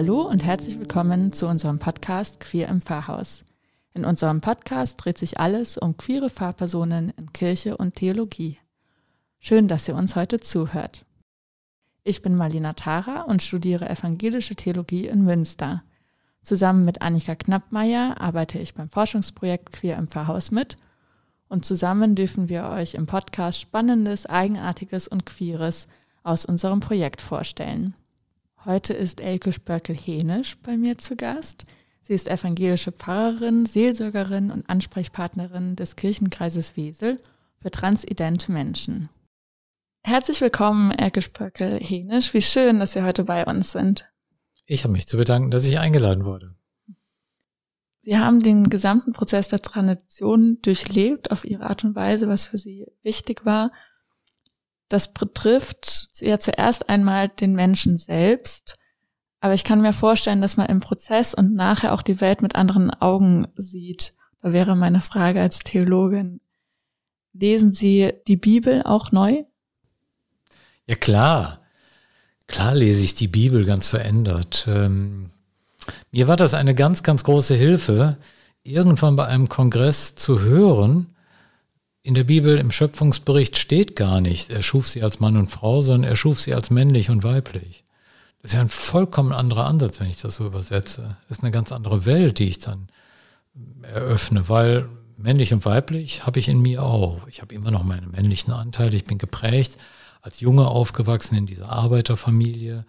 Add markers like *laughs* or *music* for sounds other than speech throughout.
Hallo und herzlich willkommen zu unserem Podcast Queer im Pfarrhaus. In unserem Podcast dreht sich alles um queere Pfarrpersonen in Kirche und Theologie. Schön, dass ihr uns heute zuhört. Ich bin Marlena Tara und studiere evangelische Theologie in Münster. Zusammen mit Annika Knappmeier arbeite ich beim Forschungsprojekt Queer im Pfarrhaus mit und zusammen dürfen wir euch im Podcast Spannendes, Eigenartiges und Queeres aus unserem Projekt vorstellen. Heute ist Elke Spörkel-Henisch bei mir zu Gast. Sie ist evangelische Pfarrerin, Seelsorgerin und Ansprechpartnerin des Kirchenkreises Wesel für transidente Menschen. Herzlich willkommen, Elke Spörkel-Henisch. Wie schön, dass Sie heute bei uns sind. Ich habe mich zu bedanken, dass ich eingeladen wurde. Sie haben den gesamten Prozess der Transition durchlebt auf Ihre Art und Weise, was für Sie wichtig war. Das betrifft ja zuerst einmal den Menschen selbst. Aber ich kann mir vorstellen, dass man im Prozess und nachher auch die Welt mit anderen Augen sieht. Da wäre meine Frage als Theologin. Lesen Sie die Bibel auch neu? Ja klar. Klar lese ich die Bibel ganz verändert. Ähm, mir war das eine ganz, ganz große Hilfe, irgendwann bei einem Kongress zu hören, in der Bibel im Schöpfungsbericht steht gar nicht, er schuf sie als Mann und Frau, sondern er schuf sie als männlich und weiblich. Das ist ja ein vollkommen anderer Ansatz, wenn ich das so übersetze. Das ist eine ganz andere Welt, die ich dann eröffne, weil männlich und weiblich habe ich in mir auch. Ich habe immer noch meine männlichen Anteile. Ich bin geprägt, als Junge aufgewachsen in dieser Arbeiterfamilie.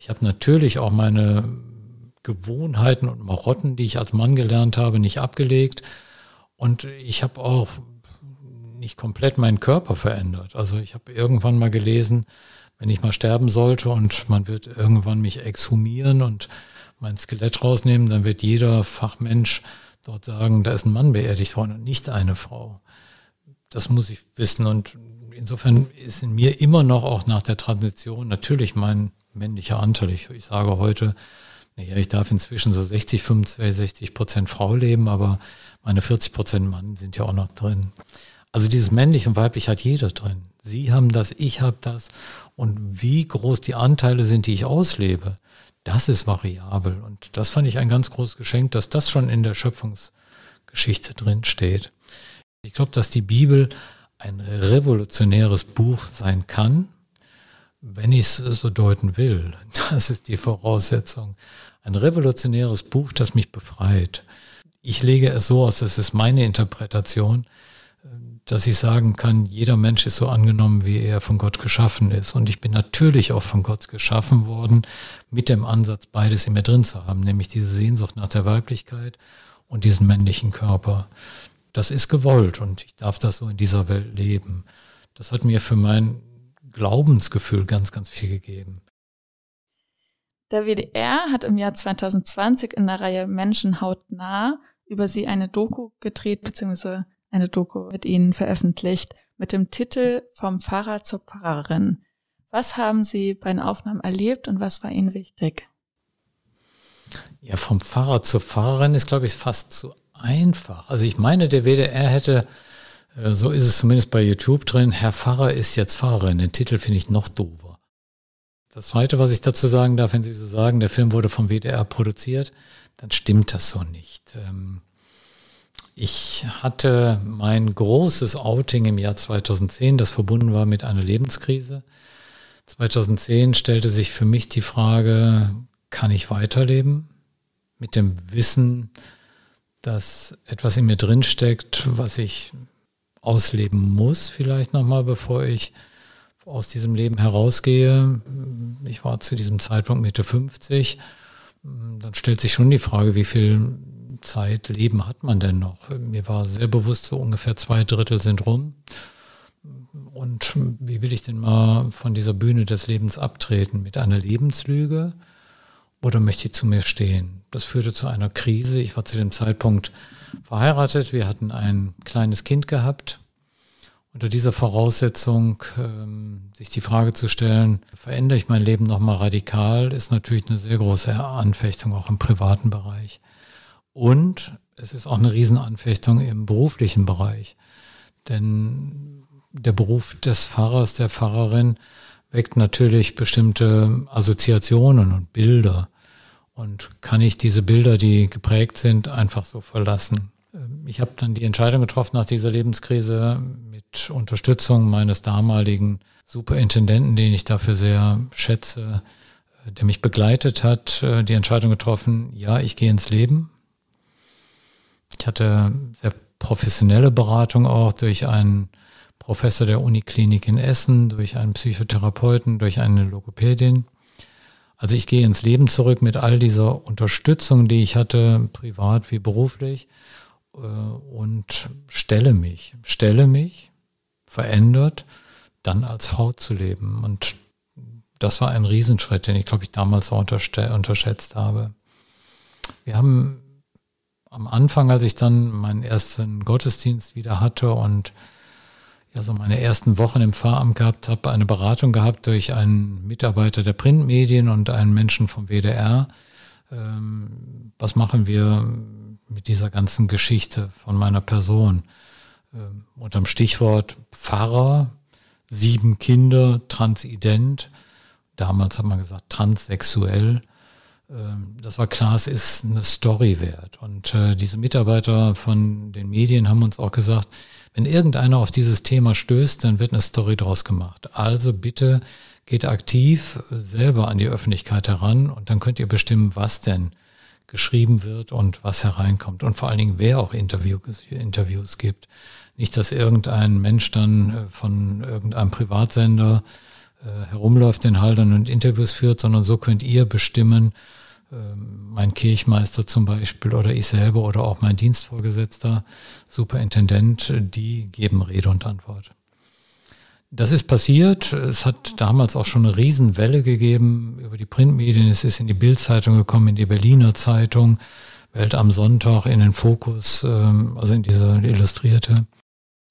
Ich habe natürlich auch meine Gewohnheiten und Marotten, die ich als Mann gelernt habe, nicht abgelegt. Und ich habe auch nicht komplett meinen Körper verändert. Also ich habe irgendwann mal gelesen, wenn ich mal sterben sollte und man wird irgendwann mich exhumieren und mein Skelett rausnehmen, dann wird jeder Fachmensch dort sagen, da ist ein Mann beerdigt worden und nicht eine Frau. Das muss ich wissen und insofern ist in mir immer noch auch nach der Transition natürlich mein männlicher Anteil. Ich, ich sage heute, naja, ich darf inzwischen so 60, 65, 60 Prozent Frau leben, aber meine 40 Prozent Mann sind ja auch noch drin. Also dieses männlich und weiblich hat jeder drin. Sie haben das, ich habe das. Und wie groß die Anteile sind, die ich auslebe, das ist variabel. Und das fand ich ein ganz großes Geschenk, dass das schon in der Schöpfungsgeschichte drin steht. Ich glaube, dass die Bibel ein revolutionäres Buch sein kann, wenn ich es so deuten will. *laughs* Das ist die Voraussetzung. Ein revolutionäres Buch, das mich befreit. Ich lege es so aus, das ist meine Interpretation, dass ich sagen kann, jeder Mensch ist so angenommen, wie er von Gott geschaffen ist. Und ich bin natürlich auch von Gott geschaffen worden, mit dem Ansatz, beides in mir drin zu haben, nämlich diese Sehnsucht nach der Weiblichkeit und diesen männlichen Körper. Das ist gewollt und ich darf das so in dieser Welt leben. Das hat mir für mein Glaubensgefühl ganz, ganz viel gegeben. Der WDR hat im Jahr 2020 in der Reihe Menschen hautnah über sie eine Doku gedreht, beziehungsweise eine Doku mit Ihnen veröffentlicht mit dem Titel Vom Pfarrer zur Pfarrerin. Was haben Sie bei den Aufnahmen erlebt und was war Ihnen wichtig? Ja, vom Pfarrer zur Pfarrerin ist, glaube ich, fast zu einfach. Also ich meine, der WDR hätte, äh, so ist es zumindest bei YouTube drin, Herr Pfarrer ist jetzt Pfarrerin. Den Titel finde ich noch doofer. Das Zweite, was ich dazu sagen darf, wenn Sie so sagen, der Film wurde vom WDR produziert, dann stimmt das so nicht. Ähm, ich hatte mein großes Outing im Jahr 2010, das verbunden war mit einer Lebenskrise. 2010 stellte sich für mich die Frage, kann ich weiterleben? Mit dem Wissen, dass etwas in mir drinsteckt, was ich ausleben muss, vielleicht nochmal, bevor ich aus diesem Leben herausgehe. Ich war zu diesem Zeitpunkt Mitte 50. Dann stellt sich schon die Frage, wie viel Zeit Leben hat man denn noch? Mir war sehr bewusst, so ungefähr zwei Drittel sind rum. Und wie will ich denn mal von dieser Bühne des Lebens abtreten? Mit einer Lebenslüge oder möchte ich zu mir stehen? Das führte zu einer Krise. Ich war zu dem Zeitpunkt verheiratet. Wir hatten ein kleines Kind gehabt. Unter dieser Voraussetzung, ähm, sich die Frage zu stellen, verändere ich mein Leben nochmal radikal, ist natürlich eine sehr große Anfechtung auch im privaten Bereich. Und es ist auch eine Riesenanfechtung im beruflichen Bereich. Denn der Beruf des Pfarrers, der Pfarrerin weckt natürlich bestimmte Assoziationen und Bilder. Und kann ich diese Bilder, die geprägt sind, einfach so verlassen? Ähm, ich habe dann die Entscheidung getroffen nach dieser Lebenskrise mit Unterstützung meines damaligen Superintendenten, den ich dafür sehr schätze, äh, der mich begleitet hat, äh, die Entscheidung getroffen, ja, ich gehe ins Leben. Ich hatte sehr professionelle Beratung auch durch einen Professor der Uniklinik in Essen, durch einen Psychotherapeuten, durch eine Logopädin. Also ich gehe ins Leben zurück mit all dieser Unterstützung, die ich hatte, privat wie beruflich, äh, und stelle mich, stelle mich verändert, dann als Frau zu leben. Und das war ein Riesenschritt, den ich, glaube ich, damals auch unterschätzt habe. Wir haben Anfang, als ich dann meinen ersten Gottesdienst wieder hatte und ja so meine ersten Wochen im Pfarramt gehabt habe, eine Beratung gehabt durch einen Mitarbeiter der Printmedien und einen Menschen vom WDR. Ähm, was machen wir mit dieser ganzen Geschichte von meiner Person? Ähm, unterm Stichwort Pfarrer, sieben Kinder, transident. Damals hat man gesagt transsexuell. Ähm, das war klar, es ist eine Story wert. Und äh, diese Mitarbeiter von den Medien haben uns auch gesagt, wenn irgendeiner auf dieses Thema stößt, dann wird eine Story draus gemacht. Also bitte geht aktiv selber an die Öffentlichkeit heran und dann könnt ihr bestimmen, was denn geschrieben wird und was hereinkommt und vor allen Dingen, wer auch Interviews, Interviews gibt. Nicht, dass irgendein Mensch dann äh, von irgendeinem Privatsender äh, herumläuft in Haldern und Interviews führt, sondern so könnt ihr bestimmen, mein Kirchmeister zum Beispiel oder ich selber oder auch mein Dienstvorgesetzter, Superintendent, die geben Rede und Antwort. Das ist passiert. Es hat damals auch schon eine Riesenwelle gegeben über die Printmedien. Es ist in die Bildzeitung gekommen, in die Berliner Zeitung, Welt am Sonntag, in den Fokus, ähm, also in diese Illustrierte.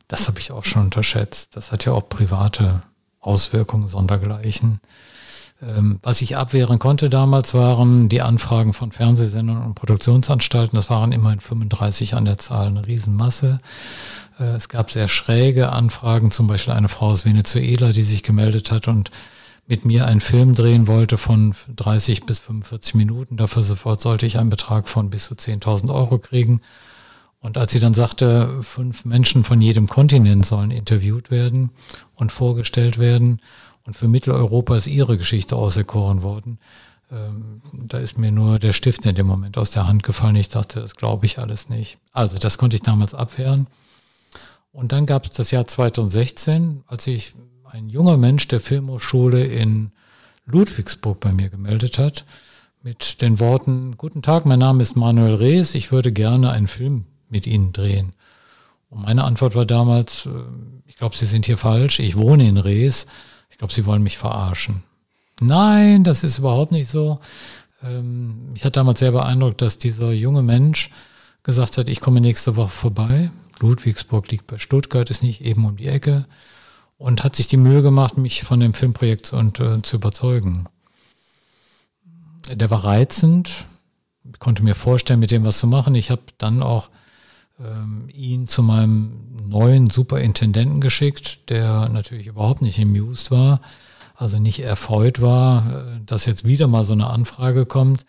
Das habe ich auch schon unterschätzt. Das hat ja auch private Auswirkungen sondergleichen. Ähm, was ich abwehren konnte damals waren die Anfragen von Fernsehsendern und Produktionsanstalten. Das waren immerhin 35 an der Zahl, eine Riesenmasse. Äh, es gab sehr schräge Anfragen, zum Beispiel eine Frau aus Venezuela, die sich gemeldet hat und mit mir einen Film drehen wollte von 30 bis 45 Minuten. Dafür sofort sollte ich einen Betrag von bis zu 10.000 Euro kriegen. Und als sie dann sagte, fünf Menschen von jedem Kontinent sollen interviewt werden und vorgestellt werden und für Mitteleuropa ist ihre Geschichte auserkoren worden, ähm, da ist mir nur der Stift in dem Moment aus der Hand gefallen. Ich dachte, das glaube ich alles nicht. Also das konnte ich damals abwehren. Und dann gab es das Jahr 2016, als sich ein junger Mensch der Filmhochschule in Ludwigsburg bei mir gemeldet hat mit den Worten, Guten Tag, mein Name ist Manuel Rees, ich würde gerne einen Film mit Ihnen drehen. Und meine Antwort war damals, äh, ich glaube, Sie sind hier falsch, ich wohne in Rees, ich glaube, Sie wollen mich verarschen. Nein, das ist überhaupt nicht so. Ähm, ich hatte damals sehr beeindruckt, dass dieser junge Mensch gesagt hat, ich komme nächste Woche vorbei. Ludwigsburg liegt bei Stuttgart, ist nicht eben um die Ecke und hat sich die Mühe gemacht, mich von dem Filmprojekt zu, und, äh, zu überzeugen. Der war reizend, konnte mir vorstellen, mit dem was zu machen. Ich habe dann auch ähm, ihn zu meinem neuen Superintendenten geschickt, der natürlich überhaupt nicht amused war, also nicht erfreut war, äh, dass jetzt wieder mal so eine Anfrage kommt.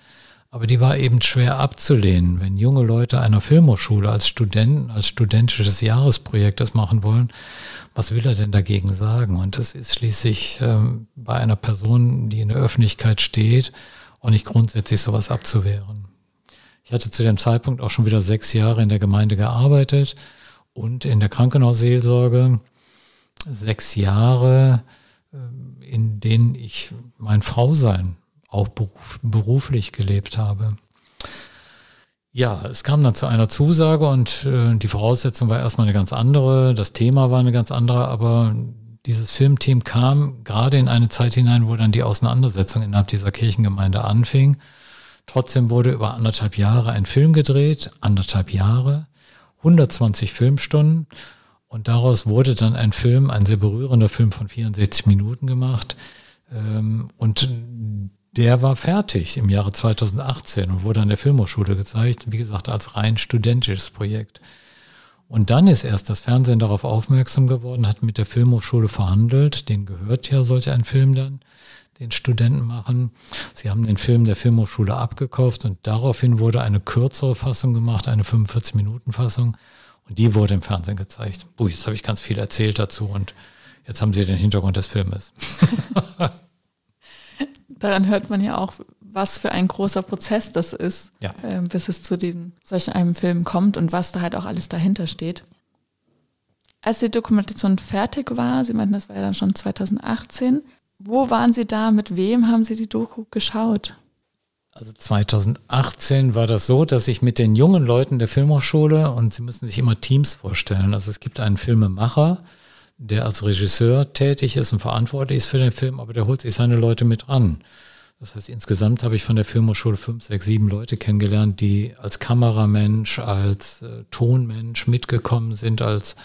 Aber die war eben schwer abzulehnen. Wenn junge Leute einer Filmhochschule als Studenten, als studentisches Jahresprojekt das machen wollen, was will er denn dagegen sagen? Und das ist schließlich ähm, bei einer Person, die in der Öffentlichkeit steht, auch nicht grundsätzlich sowas abzuwehren. Ich hatte zu dem Zeitpunkt auch schon wieder sechs Jahre in der Gemeinde gearbeitet und in der Krankenhausseelsorge. Sechs Jahre, äh, in denen ich mein Frausein auch beruf, beruflich gelebt habe. Ja, es kam dann zu einer Zusage und äh, die Voraussetzung war erstmal eine ganz andere, das Thema war eine ganz andere, aber dieses Filmteam kam gerade in eine Zeit hinein, wo dann die Auseinandersetzung innerhalb dieser Kirchengemeinde anfing Trotzdem wurde über anderthalb Jahre ein Film gedreht, anderthalb Jahre, 120 Filmstunden. Und daraus wurde dann ein Film, ein sehr berührender Film von 64 Minuten gemacht. Ähm, und der war fertig im Jahre 2018 und wurde an der Filmhochschule gezeigt, wie gesagt, als rein studentisches Projekt. Und dann ist erst das Fernsehen darauf aufmerksam geworden, hat mit der Filmhochschule verhandelt, den gehört ja solch ein Film dann den Studenten machen. Sie haben den Film der Filmhochschule abgekauft und daraufhin wurde eine kürzere Fassung gemacht, eine 45-Minuten-Fassung. Und die wurde im Fernsehen gezeigt. Puh, jetzt habe ich ganz viel erzählt dazu und jetzt haben Sie den Hintergrund des Filmes. *laughs* Daran hört man ja auch, was für ein großer Prozess das ist, ja. äh, bis es zu den, solch einem Film kommt und was da halt auch alles dahinter steht. Als die Dokumentation fertig war, Sie meinten, das war ja dann schon 2018, wo waren Sie da, mit wem haben Sie die Doku geschaut? Also 2018 war das so, dass ich mit den jungen Leuten der Filmhochschule und Sie müssen sich immer Teams vorstellen. Also es gibt einen Filmemacher, der als Regisseur tätig ist und verantwortlich ist für den Film, aber der holt sich seine Leute mit ran. Das heißt, insgesamt habe ich von der Filmhochschule fünf, sechs, sieben Leute kennengelernt, die als Kameramensch, als äh, Tonmensch mitgekommen sind, als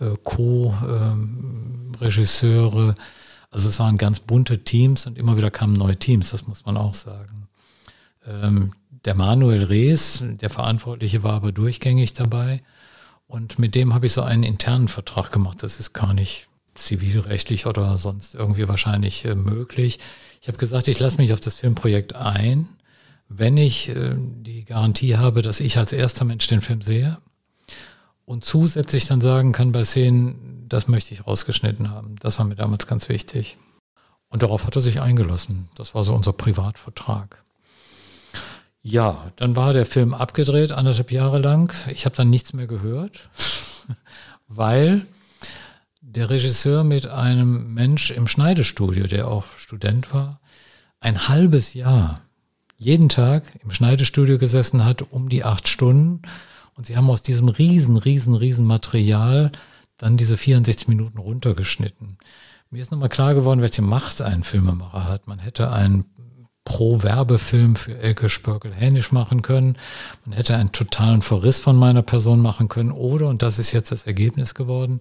äh, Co-Regisseure. Also es waren ganz bunte Teams und immer wieder kamen neue Teams, das muss man auch sagen. Ähm, der Manuel Rees, der Verantwortliche, war aber durchgängig dabei. Und mit dem habe ich so einen internen Vertrag gemacht. Das ist gar nicht zivilrechtlich oder sonst irgendwie wahrscheinlich äh, möglich. Ich habe gesagt, ich lasse mich auf das Filmprojekt ein, wenn ich äh, die Garantie habe, dass ich als erster Mensch den Film sehe und zusätzlich dann sagen kann bei Szenen, das möchte ich rausgeschnitten haben. Das war mir damals ganz wichtig. Und darauf hat er sich eingelassen. Das war so unser Privatvertrag. Ja, dann war der Film abgedreht, anderthalb Jahre lang. Ich habe dann nichts mehr gehört, *laughs* weil der Regisseur mit einem Mensch im Schneidestudio, der auch Student war, ein halbes Jahr jeden Tag im Schneidestudio gesessen hat, um die acht Stunden. Und sie haben aus diesem riesen, riesen, riesen Material dann diese 64 Minuten runtergeschnitten. Mir ist nochmal klar geworden, welche Macht ein Filmemacher hat. Man hätte einen Pro-Werbefilm für Elke Spörkel-Hänisch machen können. Man hätte einen totalen Verriss von meiner Person machen können. Oder, und das ist jetzt das Ergebnis geworden,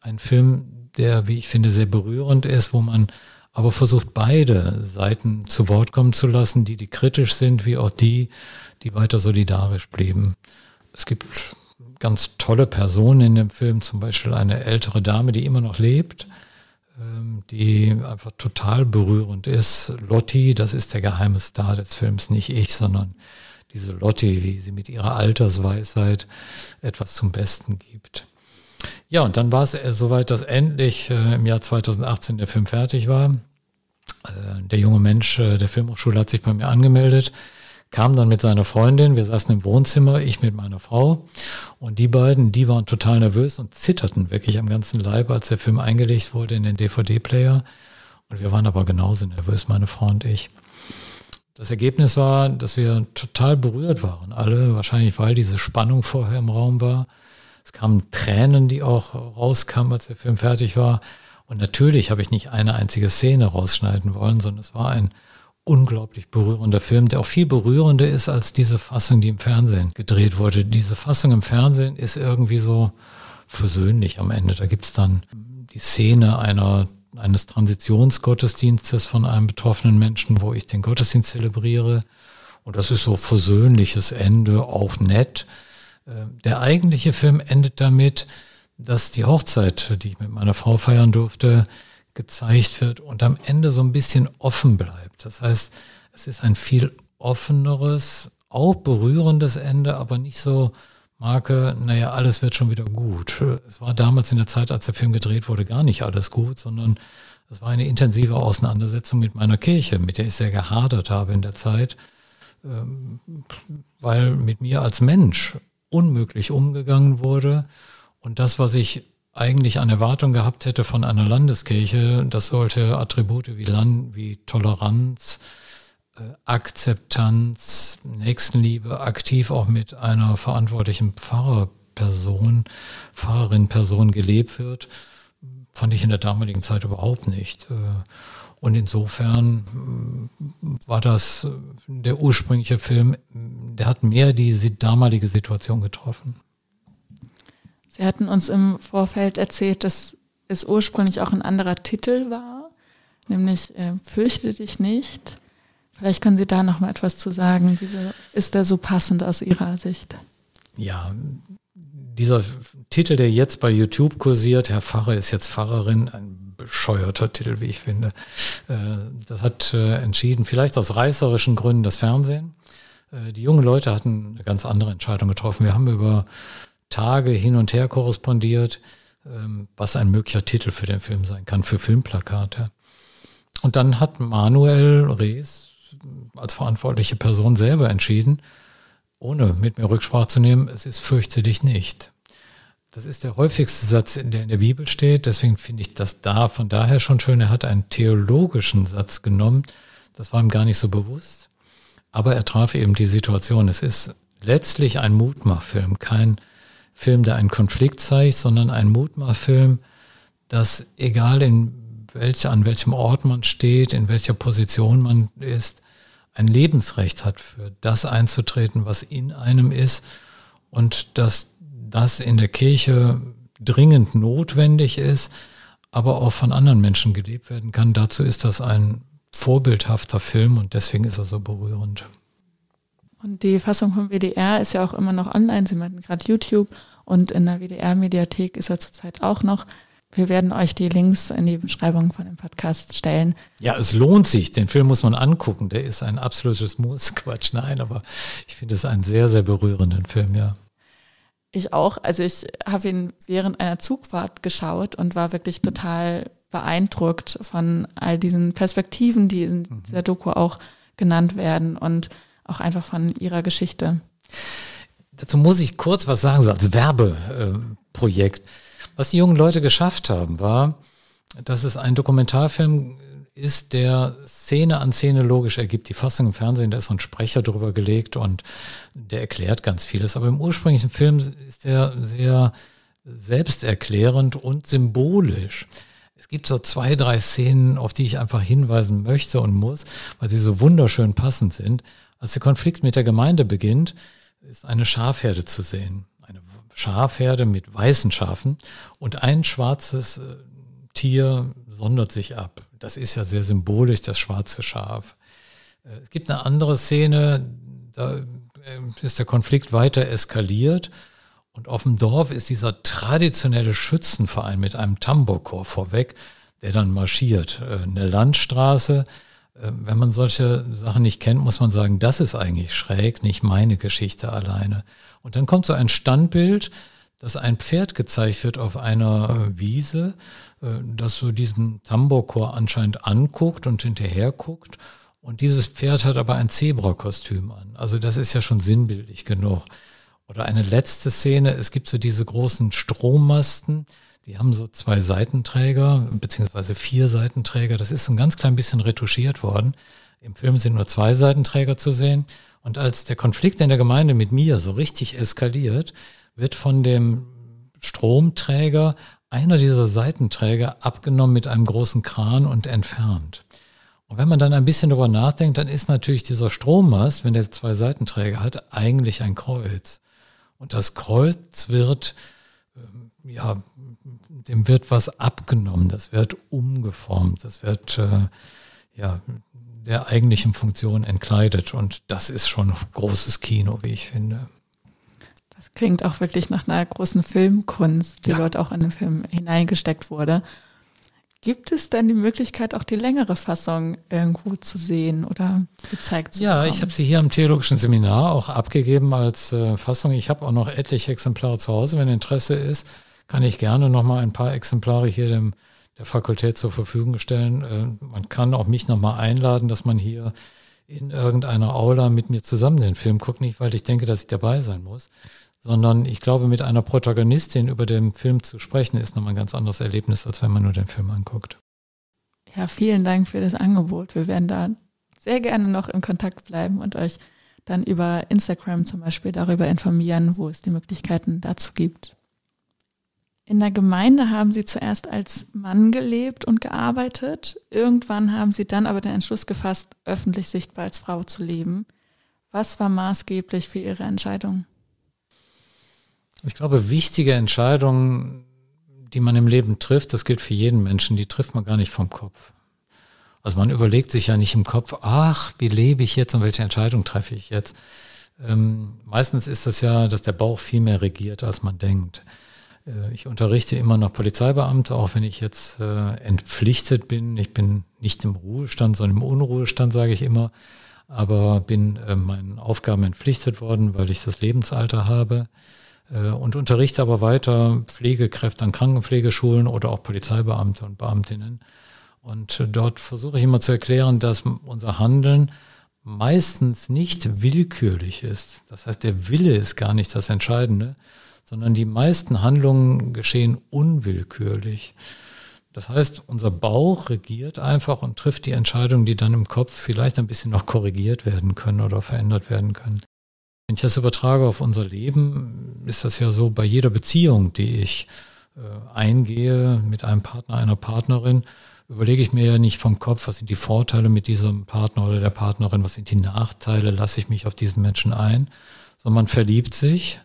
ein Film, der, wie ich finde, sehr berührend ist, wo man aber versucht, beide Seiten zu Wort kommen zu lassen, die, die kritisch sind, wie auch die, die weiter solidarisch blieben. Es gibt ganz tolle Personen in dem Film, zum Beispiel eine ältere Dame, die immer noch lebt, ähm, die einfach total berührend ist. Lotti, das ist der geheime Star des Films, nicht ich, sondern diese Lotti, wie sie mit ihrer Altersweisheit etwas zum Besten gibt. Ja, und dann war es äh, soweit, dass endlich äh, im Jahr 2018 der Film fertig war. Äh, der junge Mensch der Filmhochschule hat sich bei mir angemeldet, kam dann mit seiner Freundin, wir saßen im Wohnzimmer, ich mit meiner Frau und die beiden, die waren total nervös und zitterten wirklich am ganzen Leib, als der Film eingelegt wurde in den DVD-Player. Und wir waren aber genauso nervös, meine Frau und ich. Das Ergebnis war, dass wir total berührt waren, alle, wahrscheinlich weil diese Spannung vorher im Raum war. Es kamen Tränen, die auch rauskamen, als der Film fertig war. Und natürlich habe ich nicht eine einzige Szene rausschneiden wollen, sondern es war ein unglaublich berührender Film, der auch viel berührender ist als diese Fassung, die im Fernsehen gedreht wurde. Diese Fassung im Fernsehen ist irgendwie so versöhnlich am Ende. Da gibt es dann die Szene einer, eines Transitionsgottesdienstes von einem betroffenen Menschen, wo ich den Gottesdienst zelebriere. Und das ist so versöhnliches Ende, auch nett. Äh, der eigentliche Film endet damit, dass die Hochzeit, die ich mit meiner Frau feiern durfte, gezeigt wird und am Ende so ein bisschen offen bleibt. Das heißt, es ist ein viel offeneres, auch berührendes Ende, aber nicht so Marke, naja, alles wird schon wieder gut. Es war damals in der Zeit, als der Film gedreht wurde, gar nicht alles gut, sondern es war eine intensive Auseinandersetzung mit meiner Kirche, mit der ich sehr gehadert habe in der Zeit, ähm, weil mit mir als Mensch unmöglich umgegangen wurde. Und das, was ich eigentlich an Erwartung gehabt hätte von einer Landeskirche, das sollte Attribute wie Land, wie Toleranz, äh, Akzeptanz, Nächstenliebe aktiv auch mit einer verantwortlichen Pfarrerperson, Pfarrerin-Person gelebt wird, fand ich in der damaligen Zeit überhaupt nicht. Äh, und insofern äh, war das der ursprüngliche Film, der hat mehr die damalige Situation getroffen. Sie hatten uns im Vorfeld erzählt, dass es ursprünglich auch ein anderer Titel war, nämlich äh, Fürchte dich nicht. Vielleicht können Sie da noch mal etwas zu sagen. Wieso ist der so passend aus Ihrer Sicht? Ja, dieser Titel, der jetzt bei YouTube kursiert, Herr Pfarrer ist jetzt Pfarrerin, ein bescheuerter Titel, wie ich finde. Äh, das hat äh, entschieden, vielleicht aus reißerischen Gründen, das Fernsehen. Äh, die jungen Leute hatten eine ganz andere Entscheidung getroffen. Wir haben über Tage hin und her korrespondiert, ähm, was ein möglicher Titel für den Film sein kann, für Filmplakate. Und dann hat Manuel Rees als verantwortliche Person selber entschieden, ohne mit mir Rücksprache zu nehmen, es ist fürchte dich nicht. Das ist der häufigste Satz, der in der Bibel steht. Deswegen finde ich das da von daher schon schön. Er hat einen theologischen Satz genommen. Das war ihm gar nicht so bewusst. Aber er traf eben die Situation. Es ist letztlich ein Mutmachfilm, kein Film, der einen Konflikt zeigt, sondern ein Mutmachfilm, dass egal in welcher, an welchem Ort man steht, in welcher Position man ist, ein Lebensrecht hat, für das einzutreten, was in einem ist und dass das in der Kirche dringend notwendig ist, aber auch von anderen Menschen gelebt werden kann. Dazu ist das ein vorbildhafter Film und deswegen ist er so berührend. Und die Fassung vom WDR ist ja auch immer noch online. Sie meinten gerade YouTube und in der WDR-Mediathek ist er zurzeit auch noch. Wir werden euch die Links in die Beschreibung von dem Podcast stellen. Ja, es lohnt sich. Den Film muss man angucken. Der ist ein absolutes Muss. *laughs* Quatsch, nein, aber ich finde es einen sehr, sehr berührenden Film, ja. Ich auch. Also ich habe ihn während einer Zugfahrt geschaut und war wirklich total beeindruckt von all diesen Perspektiven, die in mhm. dieser Doku auch genannt werden und auch einfach von ihrer Geschichte. Dazu muss ich kurz was sagen, so als Werbeprojekt. Was die jungen Leute geschafft haben, war, dass es ein Dokumentarfilm ist, der Szene an Szene logisch ergibt. Die Fassung im Fernsehen, da ist so ein Sprecher drüber gelegt und der erklärt ganz vieles. Aber im ursprünglichen Film ist der sehr selbsterklärend und symbolisch. Es gibt so zwei, drei Szenen, auf die ich einfach hinweisen möchte und muss, weil sie so wunderschön passend sind. Als der Konflikt mit der Gemeinde beginnt, ist eine Schafherde zu sehen. Eine Schafherde mit weißen Schafen und ein schwarzes äh, Tier sondert sich ab. Das ist ja sehr symbolisch, das schwarze Schaf. Äh, es gibt eine andere Szene, da äh, ist der Konflikt weiter eskaliert und auf dem Dorf ist dieser traditionelle Schützenverein mit einem Tambourchor vorweg, der dann marschiert. Eine Landstraße, wenn man solche Sachen nicht kennt, muss man sagen, das ist eigentlich schräg, nicht meine Geschichte alleine. Und dann kommt so ein Standbild, dass ein Pferd gezeigt wird auf einer Wiese, äh, das so diesen Tambourchor anscheinend anguckt und hinterher guckt. Und dieses Pferd hat aber ein Zebrakostüm an. Also das ist ja schon sinnbildlich genug. Oder eine letzte Szene, es gibt so diese großen Strommasten, die haben so zwei Seitenträger, beziehungsweise vier Seitenträger. Das ist ein ganz klein bisschen retuschiert worden. Im Film sind nur zwei Seitenträger zu sehen. Und als der Konflikt in der Gemeinde mit mir so richtig eskaliert, wird von dem Stromträger einer dieser Seitenträger abgenommen mit einem großen Kran und entfernt. Und wenn man dann ein bisschen darüber nachdenkt, dann ist natürlich dieser Strommast, wenn der zwei Seitenträger hat, eigentlich ein Kreuz. Und das Kreuz wird, ähm, ja, dem wird was abgenommen, das wird umgeformt, das wird, äh, ja, der eigentlichen Funktion entkleidet. Und das ist schon großes Kino, wie ich finde. Das klingt auch wirklich nach einer großen Filmkunst, die ja. dort auch in den Film hineingesteckt wurde. Gibt es denn die Möglichkeit, auch die längere Fassung irgendwo zu sehen oder gezeigt zu ja, bekommen? Ja, ich habe sie hier am Theologischen Seminar auch abgegeben als äh, Fassung. Ich habe auch noch etliche Exemplare zu Hause. Wenn Interesse ist, kann ich gerne noch mal ein paar Exemplare hier dem der Fakultät zur Verfügung stellen. Äh, man kann auch mich nochmal einladen, dass man hier in irgendeiner Aula mit mir zusammen den Film guckt. Nicht, weil ich denke, dass ich dabei sein muss, sondern ich glaube, mit einer Protagonistin über den Film zu sprechen, ist nochmal ein ganz anderes Erlebnis, als wenn man nur den Film anguckt. Ja, vielen Dank für das Angebot. Wir werden da sehr gerne noch in Kontakt bleiben und euch dann über Instagram zum Beispiel darüber informieren, wo es die Möglichkeiten dazu gibt. In der Gemeinde haben sie zuerst als Mann gelebt und gearbeitet. Irgendwann haben sie dann aber den Entschluss gefasst, öffentlich sichtbar als Frau zu leben. Was war maßgeblich für ihre Entscheidung? Ich glaube, wichtige Entscheidungen, die man im Leben trifft, das gilt für jeden Menschen, die trifft man gar nicht vom Kopf. Also man überlegt sich ja nicht im Kopf, ach, wie lebe ich jetzt und welche Entscheidung treffe ich jetzt. Ähm, meistens ist das ja, dass der Bauch viel mehr regiert, als man denkt. Äh, ich unterrichte immer noch Polizeibeamte, auch wenn ich jetzt äh, entpflichtet bin. Ich bin nicht im Ruhestand, sondern im Unruhestand, sage ich immer, aber bin äh, meinen Aufgaben entpflichtet worden, weil ich das Lebensalter habe äh, und unterrichte aber weiter Pflegekräfte an Krankenpflegeschulen oder auch Polizeibeamte und Beamtinnen. Und dort versuche ich immer zu erklären, dass unser Handeln meistens nicht willkürlich ist. Das heißt, der Wille ist gar nicht das Entscheidende, sondern die meisten Handlungen geschehen unwillkürlich. Das heißt, unser Bauch regiert einfach und trifft die Entscheidungen, die dann im Kopf vielleicht ein bisschen noch korrigiert werden können oder verändert werden können. Wenn ich das übertrage auf unser Leben, ist das ja so bei jeder Beziehung, die ich äh, eingehe mit einem Partner, einer Partnerin, überlege ich mir ja nicht vom Kopf, was sind die Vorteile mit diesem Partner oder der Partnerin, was sind die Nachteile, lasse ich mich auf diesen Menschen ein, sondern man verliebt sich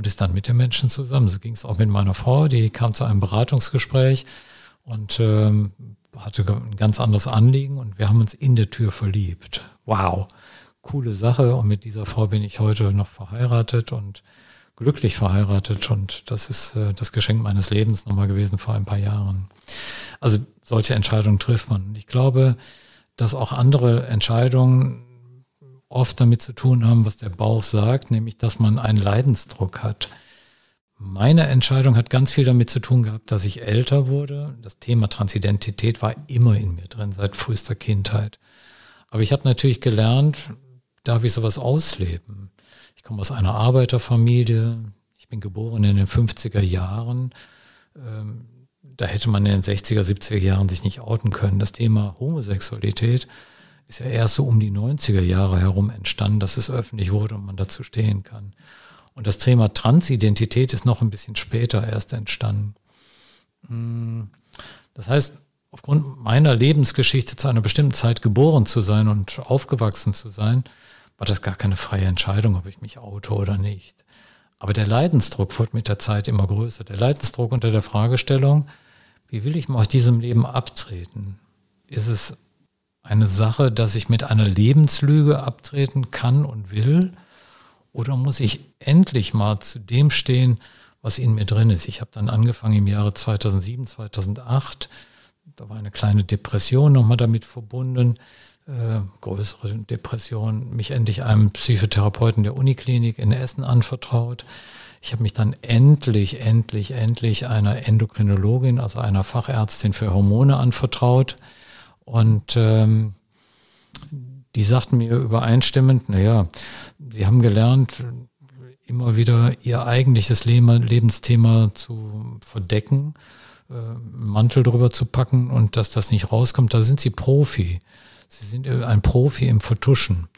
und ist dann mit dem Menschen zusammen. So ging es auch mit meiner Frau, die kam zu einem Beratungsgespräch und ähm, hatte ein ganz anderes Anliegen und wir haben uns in der Tür verliebt. Wow coole Sache und mit dieser Frau bin ich heute noch verheiratet und glücklich verheiratet und das ist äh, das Geschenk meines Lebens nochmal gewesen vor ein paar Jahren. Also solche Entscheidungen trifft man. Ich glaube, dass auch andere Entscheidungen oft damit zu tun haben, was der Bauch sagt, nämlich dass man einen Leidensdruck hat. Meine Entscheidung hat ganz viel damit zu tun gehabt, dass ich älter wurde. Das Thema Transidentität war immer in mir drin, seit frühester Kindheit. Aber ich habe natürlich gelernt, darf ich sowas ausleben. Ich komme aus einer Arbeiterfamilie, ich bin geboren in den 50er Jahren. Ähm, da hätte man in den 60er, 70er Jahren sich nicht outen können. Das Thema Homosexualität ist ja erst so um die 90er Jahre herum entstanden, dass es öffentlich wurde und man dazu stehen kann. Und das Thema Transidentität ist noch ein bisschen später erst entstanden. Hm, das heißt, aufgrund meiner Lebensgeschichte zu einer bestimmten Zeit geboren zu sein und aufgewachsen zu sein, war das gar keine freie Entscheidung, ob ich mich auto oder nicht. Aber der Leidensdruck wurde mit der Zeit immer größer. Der Leidensdruck unter der Fragestellung, wie will ich mal aus diesem Leben abtreten? Ist es eine Sache, dass ich mit einer Lebenslüge abtreten kann und will? Oder muss ich endlich mal zu dem stehen, was in mir drin ist? Ich habe dann angefangen im Jahre 2007, 2008. Da war eine kleine Depression nochmal damit verbunden äh, größere Depression, mich endlich einem Psychotherapeuten der Uniklinik in Essen anvertraut. Ich habe mich dann endlich, endlich, endlich einer Endokrinologin, also einer Fachärztin für Hormone anvertraut. Und ähm, die sagten mir übereinstimmend, naja, sie haben gelernt, immer wieder ihr eigentliches Lebensthema zu verdecken, äh, Mantel drüber zu packen und dass das nicht rauskommt, da sind sie Profi. Sie sind ein Profi im Vertuschen.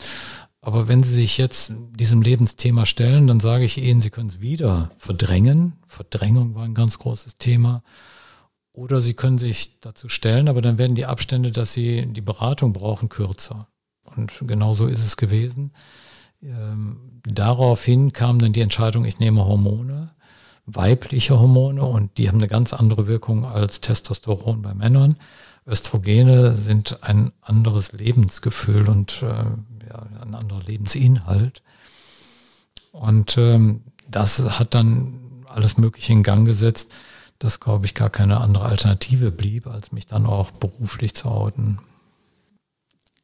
Aber wenn Sie sich jetzt diesem Lebensthema stellen, dann sage ich Ihnen, Sie können es wieder verdrängen. Verdrängung war ein ganz großes Thema. Oder Sie können sich dazu stellen, aber dann werden die Abstände, dass Sie die Beratung brauchen, kürzer. Und genau so ist es gewesen. Ähm, daraufhin kam dann die Entscheidung, ich nehme Hormone, weibliche Hormone, und die haben eine ganz andere Wirkung als Testosteron bei Männern. Östrogene sind ein anderes Lebensgefühl und äh, ja, ein anderer Lebensinhalt. Und ähm, das hat dann alles Mögliche in Gang gesetzt, dass, glaube ich, gar keine andere Alternative blieb, als mich dann auch beruflich zu outen.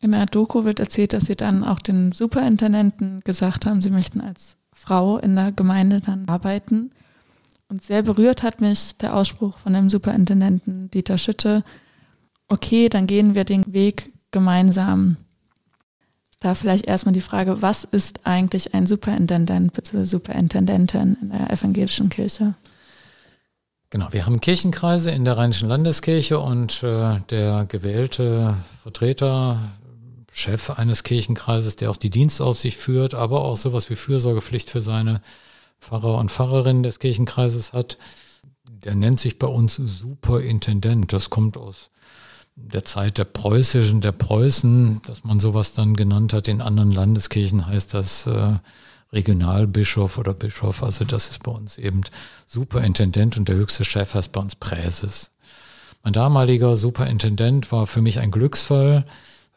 In der Doku wird erzählt, dass Sie dann auch den Superintendenten gesagt haben, Sie möchten als Frau in der Gemeinde dann arbeiten. Und sehr berührt hat mich der Ausspruch von dem Superintendenten Dieter Schütte, okay, dann gehen wir den Weg gemeinsam. Da vielleicht erstmal die Frage, was ist eigentlich ein Superintendent bzw. Superintendentin in der evangelischen Kirche? Genau, wir haben Kirchenkreise in der Rheinischen Landeskirche und äh, der gewählte Vertreter, Chef eines Kirchenkreises, der auch die Dienstaufsicht führt, aber auch sowas wie Fürsorgepflicht für seine Pfarrer und Pfarrerinnen des Kirchenkreises hat, der nennt sich bei uns Superintendent. Das kommt aus der Zeit der Preußischen, der Preußen, dass man sowas dann genannt hat. In anderen Landeskirchen heißt das äh, Regionalbischof oder Bischof. Also das ist bei uns eben Superintendent und der höchste Chef heißt bei uns Präses. Mein damaliger Superintendent war für mich ein Glücksfall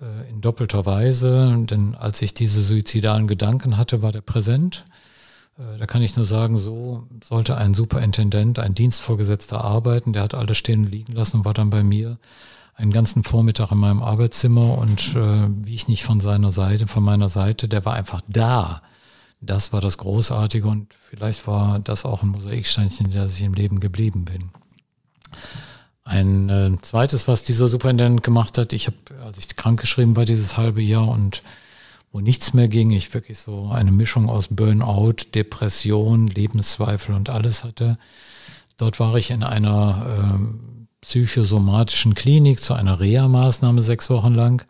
äh, in doppelter Weise, denn als ich diese suizidalen Gedanken hatte, war der präsent. Äh, da kann ich nur sagen, so sollte ein Superintendent, ein Dienstvorgesetzter arbeiten. Der hat alles stehen und liegen lassen und war dann bei mir einen ganzen Vormittag in meinem Arbeitszimmer und äh, wie ich nicht von seiner Seite, von meiner Seite, der war einfach da. Das war das Großartige und vielleicht war das auch ein Mosaiksteinchen, dass ich im Leben geblieben bin. Ein äh, zweites, was dieser Superintendent gemacht hat, ich habe, als ich krankgeschrieben war dieses halbe Jahr und wo nichts mehr ging, ich wirklich so eine Mischung aus Burnout, Depression, Lebenszweifel und alles hatte. Dort war ich in einer äh, psychosomatischen Klinik zu einer Reha-Maßnahme sechs Wochen lang.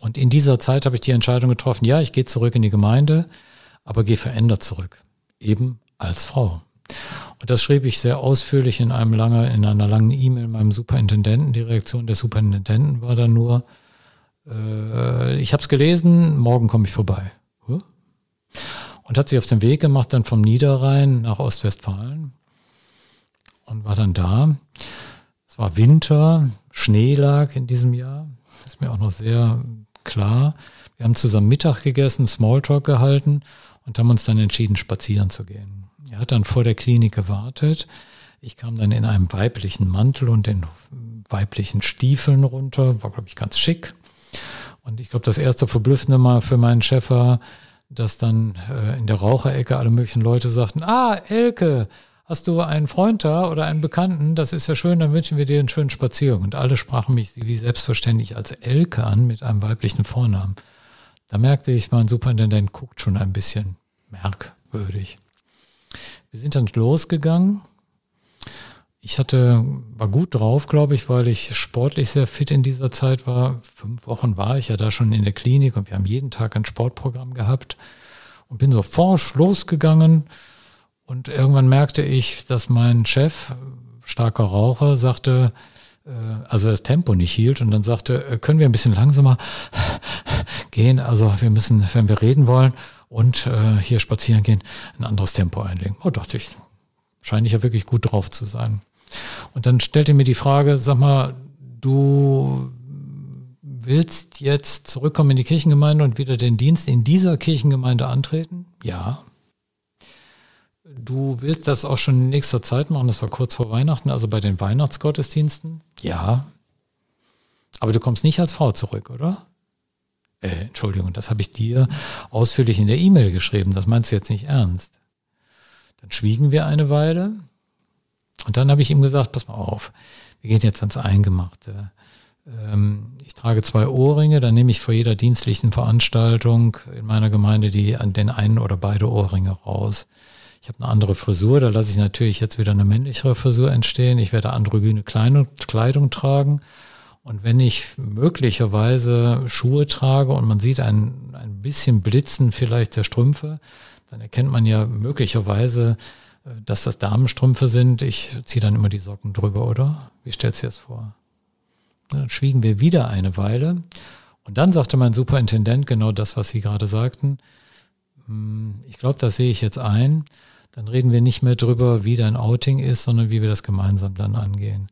Und in dieser Zeit habe ich die Entscheidung getroffen, ja, ich gehe zurück in die Gemeinde, aber gehe verändert zurück. Eben als Frau. Und das schrieb ich sehr ausführlich in einem lange, in einer langen E-Mail meinem Superintendenten. Die Reaktion des Superintendenten war dann nur, äh, ich habe es gelesen, morgen komme ich vorbei. Und hat sich auf den Weg gemacht, dann vom Niederrhein nach Ostwestfalen und war dann da. Es war Winter, Schnee lag in diesem Jahr. Das ist mir auch noch sehr klar. Wir haben zusammen Mittag gegessen, Smalltalk gehalten und haben uns dann entschieden, spazieren zu gehen. Er hat dann vor der Klinik gewartet. Ich kam dann in einem weiblichen Mantel und in weiblichen Stiefeln runter. War, glaube ich, ganz schick. Und ich glaube, das erste Verblüffende mal für meinen Chef war, dass dann äh, in der Raucherecke alle möglichen Leute sagten, ah, Elke, hast du einen Freund da oder einen Bekannten? Das ist ja schön, dann wünschen wir dir einen schönen Spaziergang. Und alle sprachen mich wie selbstverständlich als Elke an mit einem weiblichen Vornamen. Da merkte ich, mein Superintendent guckt schon ein bisschen merkwürdig. Wir sind dann losgegangen. Ich hatte, war gut drauf, glaube ich, weil ich sportlich sehr fit in dieser Zeit war. Fünf Wochen war ich ja da schon in der Klinik und wir haben jeden Tag ein Sportprogramm gehabt und bin so forsch losgegangen. Und irgendwann merkte ich, dass mein Chef, starker Raucher, sagte, äh, also das Tempo nicht hielt und dann sagte, äh, können wir ein bisschen langsamer gehen? Also wir müssen, wenn wir reden wollen und äh, hier spazieren gehen, ein anderes Tempo einlegen. Oh, dachte ich, scheine ich ja wirklich gut drauf zu sein. Und dann stellte mir die Frage, sag mal, du willst jetzt zurückkommen in die Kirchengemeinde und wieder den Dienst in dieser Kirchengemeinde antreten? Ja. Du willst das auch schon in nächster Zeit machen, das war kurz vor Weihnachten, also bei den Weihnachtsgottesdiensten? Ja. Aber du kommst nicht als Frau zurück, oder? Äh, Entschuldigung, das habe ich dir ausführlich in der E-Mail geschrieben. Das meinst du jetzt nicht ernst. Dann schwiegen wir eine Weile und dann habe ich ihm gesagt, pass mal auf, wir gehen jetzt ans Eingemachte. Ähm, ich trage zwei Ohrringe, dann nehme ich vor jeder dienstlichen Veranstaltung in meiner Gemeinde die den einen oder beide Ohrringe raus. Ich habe eine andere Frisur, da lasse ich natürlich jetzt wieder eine männlichere Frisur entstehen. Ich werde androgyne Kleidung tragen und wenn ich möglicherweise Schuhe trage und man sieht ein, ein bisschen Blitzen vielleicht der Strümpfe, dann erkennt man ja möglicherweise, äh, dass das Damenstrümpfe sind. Ich ziehe dann immer die Socken drüber, oder? Wie stellt sich das vor? Dann schwiegen wir wieder eine Weile. Und dann sagte mein Superintendent genau das, was Sie gerade sagten. Hm, ich glaube, das sehe ich jetzt ein. Dann reden wir nicht mehr drüber, wie dein Outing ist, sondern wie wir das gemeinsam dann angehen.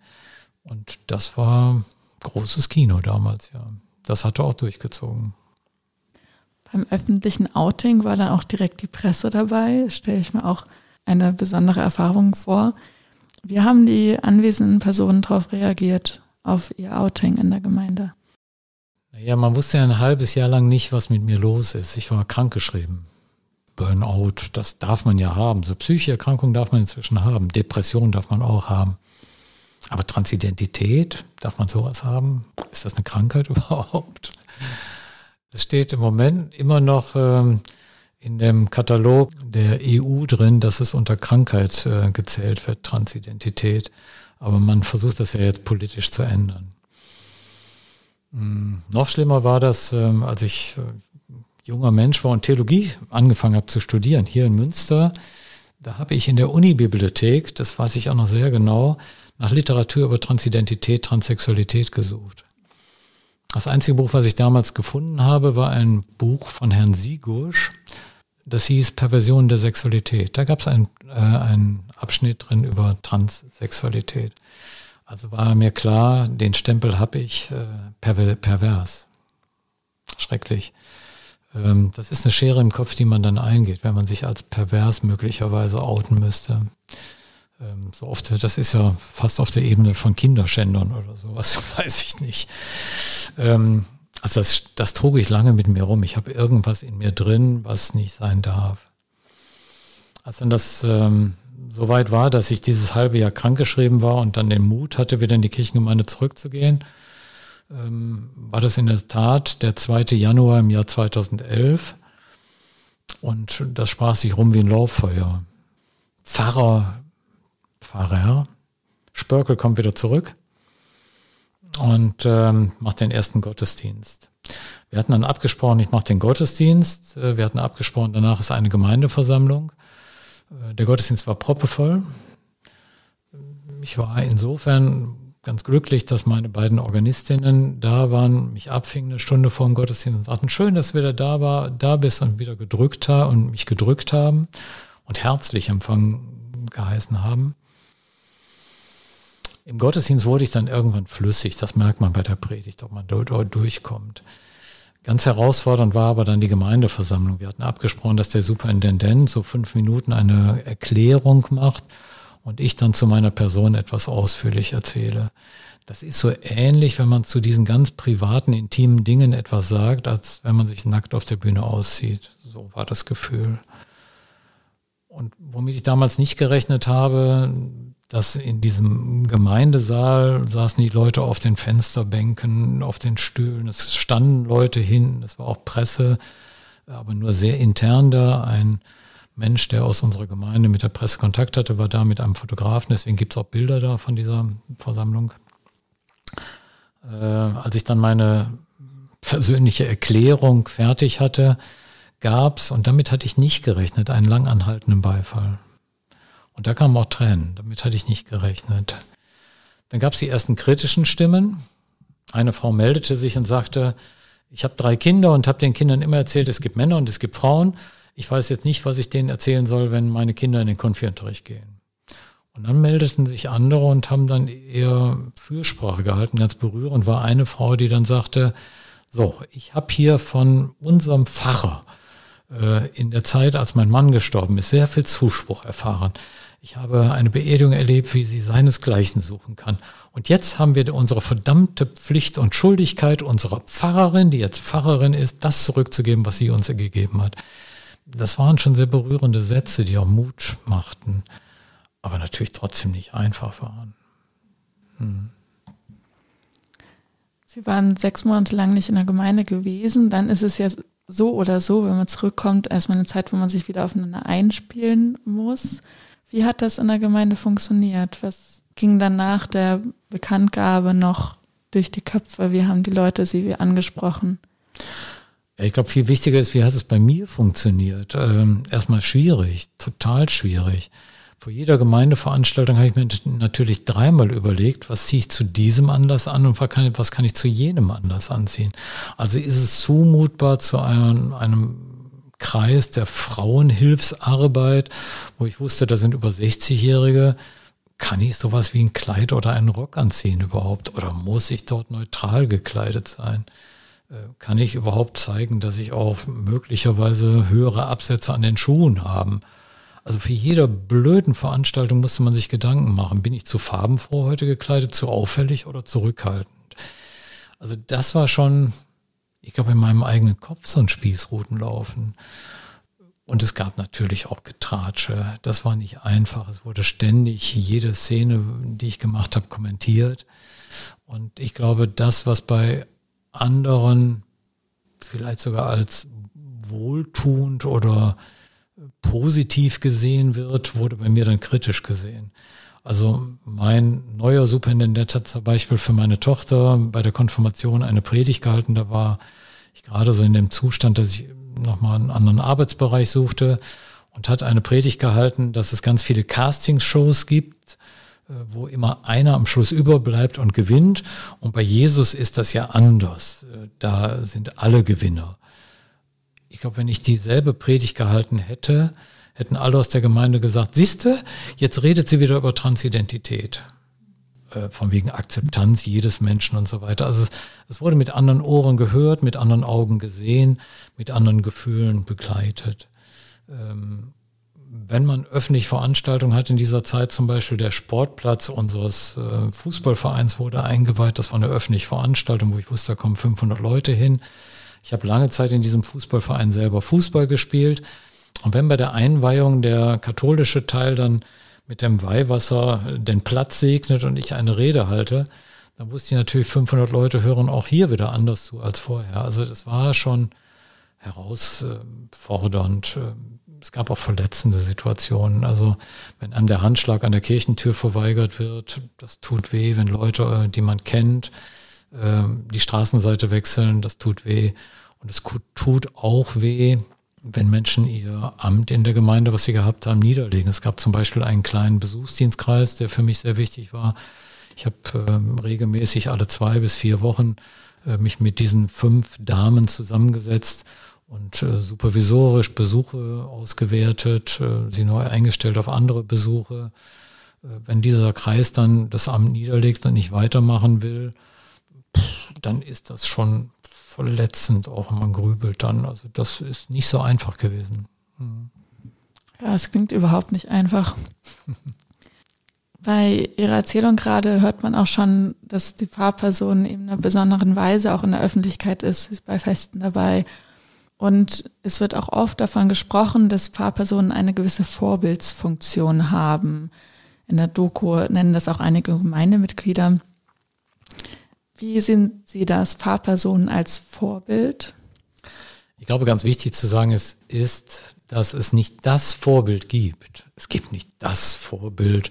Und das war großes Kino damals, ja. Das hatte auch durchgezogen. Beim öffentlichen Outing war dann auch direkt die Presse dabei. Stelle ich mir auch eine besondere Erfahrung vor. Wie haben die anwesenden Personen darauf reagiert, auf ihr Outing in der Gemeinde? Ja, man wusste ja ein halbes Jahr lang nicht, was mit mir los ist. Ich war krankgeschrieben. Burnout, das darf man ja haben. So psychische Erkrankungen darf man inzwischen haben. Depression darf man auch haben. Aber Transidentität, darf man sowas haben? Ist das eine Krankheit *laughs* überhaupt? Es steht im Moment immer noch ähm, in dem Katalog der EU drin, dass es unter Krankheit äh, gezählt wird, Transidentität. Aber man versucht das ja jetzt politisch zu ändern. Mhm. Noch schlimmer war das, ähm, als ich äh, junger Mensch war und Theologie angefangen habe zu studieren, hier in Münster. Da habe ich in der Unibibliothek, das weiß ich auch noch sehr genau, nach Literatur über Transidentität, Transsexualität gesucht. Das einzige Buch, was ich damals gefunden habe, war ein Buch von Herrn Sigursch. Das hieß Perversion der Sexualität. Da gab es ein, äh, einen Abschnitt drin über Transsexualität. Also war mir klar, den Stempel habe ich äh, perver pervers. Schrecklich. Ähm, das ist eine Schere im Kopf, die man dann eingeht, wenn man sich als pervers möglicherweise outen müsste. Ähm, so oft, das ist ja fast auf der Ebene von Kinderschändern oder sowas, *laughs* weiß ich nicht. Ähm, also das, das trug ich lange mit mir rum. Ich habe irgendwas in mir drin, was nicht sein darf. Als dann das ähm, so weit war, dass ich dieses halbe Jahr krankgeschrieben war und dann den Mut hatte, wieder in die Kirchengemeinde zurückzugehen, ähm, war das in der Tat der 2. Januar im Jahr 2011. Und das sprach sich rum wie ein Lauffeuer. Pfarrer, Pfarrer, Spörkel kommt wieder zurück und ähm, macht den ersten Gottesdienst. Wir hatten dann abgesprochen, ich mache den Gottesdienst. Äh, wir hatten abgesprochen, danach ist eine Gemeindeversammlung. Äh, der Gottesdienst war proppevoll. Ich war insofern ganz glücklich, dass meine beiden Organistinnen da waren, mich abfingen eine Stunde vor dem Gottesdienst und sagten, schön, dass du wieder da war, da bist und wieder gedrückt und mich gedrückt haben und herzlich empfangen geheißen haben. Im Gottesdienst wurde ich dann irgendwann flüssig, das merkt man bei der Predigt, ob man dort durchkommt. Ganz herausfordernd war aber dann die Gemeindeversammlung. Wir hatten abgesprochen, dass der Superintendent so fünf Minuten eine Erklärung macht und ich dann zu meiner Person etwas ausführlich erzähle. Das ist so ähnlich, wenn man zu diesen ganz privaten, intimen Dingen etwas sagt, als wenn man sich nackt auf der Bühne aussieht. So war das Gefühl. Und womit ich damals nicht gerechnet habe, dass in diesem Gemeindesaal saßen die Leute auf den Fensterbänken, auf den Stühlen. Es standen Leute hinten, es war auch Presse, aber nur sehr intern da. Ein Mensch, der aus unserer Gemeinde mit der Presse Kontakt hatte, war da mit einem Fotografen. Deswegen gibt es auch Bilder da von dieser Versammlung. Äh, als ich dann meine persönliche Erklärung fertig hatte, gab es, und damit hatte ich nicht gerechnet, einen langanhaltenden Beifall. Und da kamen auch Tränen, damit hatte ich nicht gerechnet. Dann gab es die ersten kritischen Stimmen. Eine Frau meldete sich und sagte, ich habe drei Kinder und habe den Kindern immer erzählt, es gibt Männer und es gibt Frauen ich weiß jetzt nicht, was ich denen erzählen soll, wenn meine Kinder in den Konfirmtunterricht gehen. Und dann meldeten sich andere und haben dann eher Fürsprache gehalten. Ganz berührend war eine Frau, die dann sagte, so, ich habe hier von unserem Pfarrer äh, in der Zeit, als mein Mann gestorben ist, sehr viel Zuspruch erfahren. Ich habe eine Beerdigung erlebt, wie sie seinesgleichen suchen kann. Und jetzt haben wir unsere verdammte Pflicht und Schuldigkeit unserer Pfarrerin, die jetzt Pfarrerin ist, das zurückzugeben, was sie uns gegeben hat das waren schon sehr berührende Sätze, die auch Mut machten, aber natürlich trotzdem nicht einfach waren. Hm. Sie waren sechs Monate lang nicht in der Gemeinde gewesen. Dann ist es ja so oder so, wenn man zurückkommt, erstmal eine Zeit, wo man sich wieder aufeinander einspielen muss. Wie hat das in der Gemeinde funktioniert? Was ging dann nach der Bekanntgabe noch durch die Köpfe? Wie haben die Leute sie angesprochen? Ich glaube, viel wichtiger ist, wie hat es bei mir funktioniert? Ähm, erstmal schwierig, total schwierig. Vor jeder Gemeindeveranstaltung habe ich mir natürlich dreimal überlegt, was ziehe ich zu diesem Anlass an und was kann, ich zu jenem Anlass anziehen. Also ist es zumutbar zu einem, einem Kreis der Frauenhilfsarbeit, wo ich wusste, da sind über 60-Jährige, kann ich sowas wie ein Kleid oder einen Rock anziehen überhaupt? Oder muss ich dort neutral gekleidet sein? Äh, kann ich überhaupt zeigen, dass ich auch möglicherweise höhere Absätze an den Schuhen habe. Also für jede blöden Veranstaltung musste man sich Gedanken machen. Bin ich zu farbenfroh heute gekleidet, zu auffällig oder zurückhaltend? Also das war schon, ich glaube, in meinem eigenen Kopf so ein Spießrutenlaufen. Und es gab natürlich auch Getratsche. Das war nicht einfach. Es wurde ständig jede Szene, die ich gemacht habe, kommentiert. Und ich glaube, das, was bei anderen vielleicht sogar als wohltuend oder positiv gesehen wird, wurde bei mir dann kritisch gesehen. Also mein neuer Superintendent hat zum Beispiel für meine Tochter bei der Konfirmation eine Predigt gehalten. Da war ich gerade so in dem Zustand, dass ich nochmal einen anderen Arbeitsbereich suchte und hat eine Predigt gehalten, dass es ganz viele Castingshows gibt äh, wo immer einer am Schluss überbleibt und gewinnt. Und bei Jesus ist das ja anders. Äh, da sind alle Gewinner. Ich glaube, wenn ich dieselbe Predigt gehalten hätte, hätten alle aus der Gemeinde gesagt, siehste, jetzt redet sie wieder über Transidentität. äh, von wegen Akzeptanz jedes Menschen und so weiter. Also es, es wurde mit anderen Ohren gehört, mit anderen Augen gesehen, mit anderen Gefühlen begleitet. Ähm, wenn man öffentlich Veranstaltungen hat in dieser Zeit, zum Beispiel der Sportplatz unseres äh, Fußballvereins wurde eingeweiht, das war eine öffentliche Veranstaltung, wo ich wusste, da kommen 500 Leute hin. Ich habe lange Zeit in diesem Fußballverein selber Fußball gespielt. Und wenn bei der Einweihung der katholische Teil dann mit dem Weihwasser den Platz segnet und ich eine Rede halte, dann wusste ich natürlich, 500 Leute hören auch hier wieder anders zu als vorher. Also das war schon herausfordernd. Es gab auch verletzende Situationen. Also wenn einem der Handschlag an der Kirchentür verweigert wird, das tut weh, wenn Leute, die man kennt, die Straßenseite wechseln, das tut weh. Und es tut auch weh, wenn Menschen ihr Amt in der Gemeinde, was sie gehabt haben, niederlegen. Es gab zum Beispiel einen kleinen Besuchsdienstkreis, der für mich sehr wichtig war. Ich habe ähm, regelmäßig alle zwei bis vier Wochen äh, mich mit diesen fünf Damen zusammengesetzt und äh, supervisorisch Besuche ausgewertet, äh, sie neu eingestellt auf andere Besuche. Äh, wenn dieser Kreis dann das Amt niederlegt und nicht weitermachen will, dann ist das schon verletzend, auch man grübelt dann. Also das ist nicht so einfach gewesen. Mhm. Ja, es klingt überhaupt nicht einfach. *laughs* Bei Ihrer Erzählung gerade hört man auch schon, dass die Fahrperson in einer besonderen Weise auch in der Öffentlichkeit ist, sie ist bei Festen dabei. Und es wird auch oft davon gesprochen, dass Fahrpersonen eine gewisse Vorbildsfunktion haben. In der Doku nennen das auch einige Gemeindemitglieder. Wie sehen Sie das, Fahrpersonen als Vorbild? Ich glaube, ganz wichtig zu sagen ist, ist, dass es nicht das Vorbild gibt. Es gibt nicht das Vorbild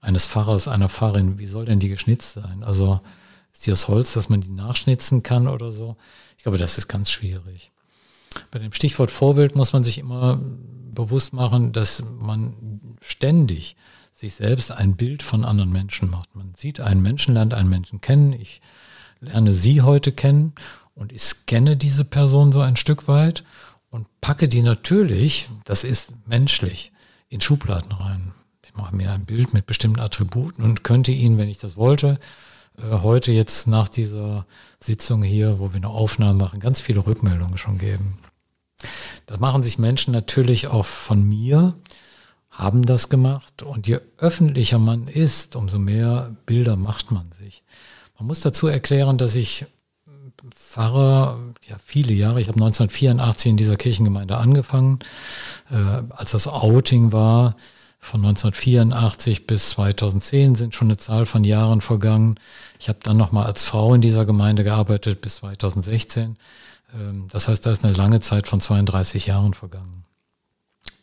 eines Fahrers, einer Fahrerin. Wie soll denn die geschnitzt sein? Also ist die aus Holz, dass man die nachschnitzen kann oder so? Ich glaube, das ist ganz schwierig. Bei dem Stichwort Vorbild muss man sich immer bewusst machen, dass man ständig sich selbst ein Bild von anderen Menschen macht. Man sieht einen Menschen, lernt einen Menschen kennen. Ich lerne sie heute kennen und ich scanne diese Person so ein Stück weit und packe die natürlich, das ist menschlich, in Schubladen rein. Ich mache mir ein Bild mit bestimmten Attributen und könnte Ihnen, wenn ich das wollte, äh, heute jetzt nach dieser Sitzung hier, wo wir eine Aufnahme machen, ganz viele Rückmeldungen schon geben. Das machen sich Menschen natürlich auch von mir, haben das gemacht. Und je öffentlicher man ist, umso mehr Bilder macht man sich. Man muss dazu erklären, dass ich Pfarrer, ja viele Jahre, ich habe 1984 in dieser Kirchengemeinde angefangen, äh, als das Outing war, von 1984 bis 2010 sind schon eine Zahl von Jahren vergangen. Ich habe dann nochmal als Frau in dieser Gemeinde gearbeitet bis 2016. Ähm, das heißt, da ist eine lange Zeit von 32 Jahren vergangen.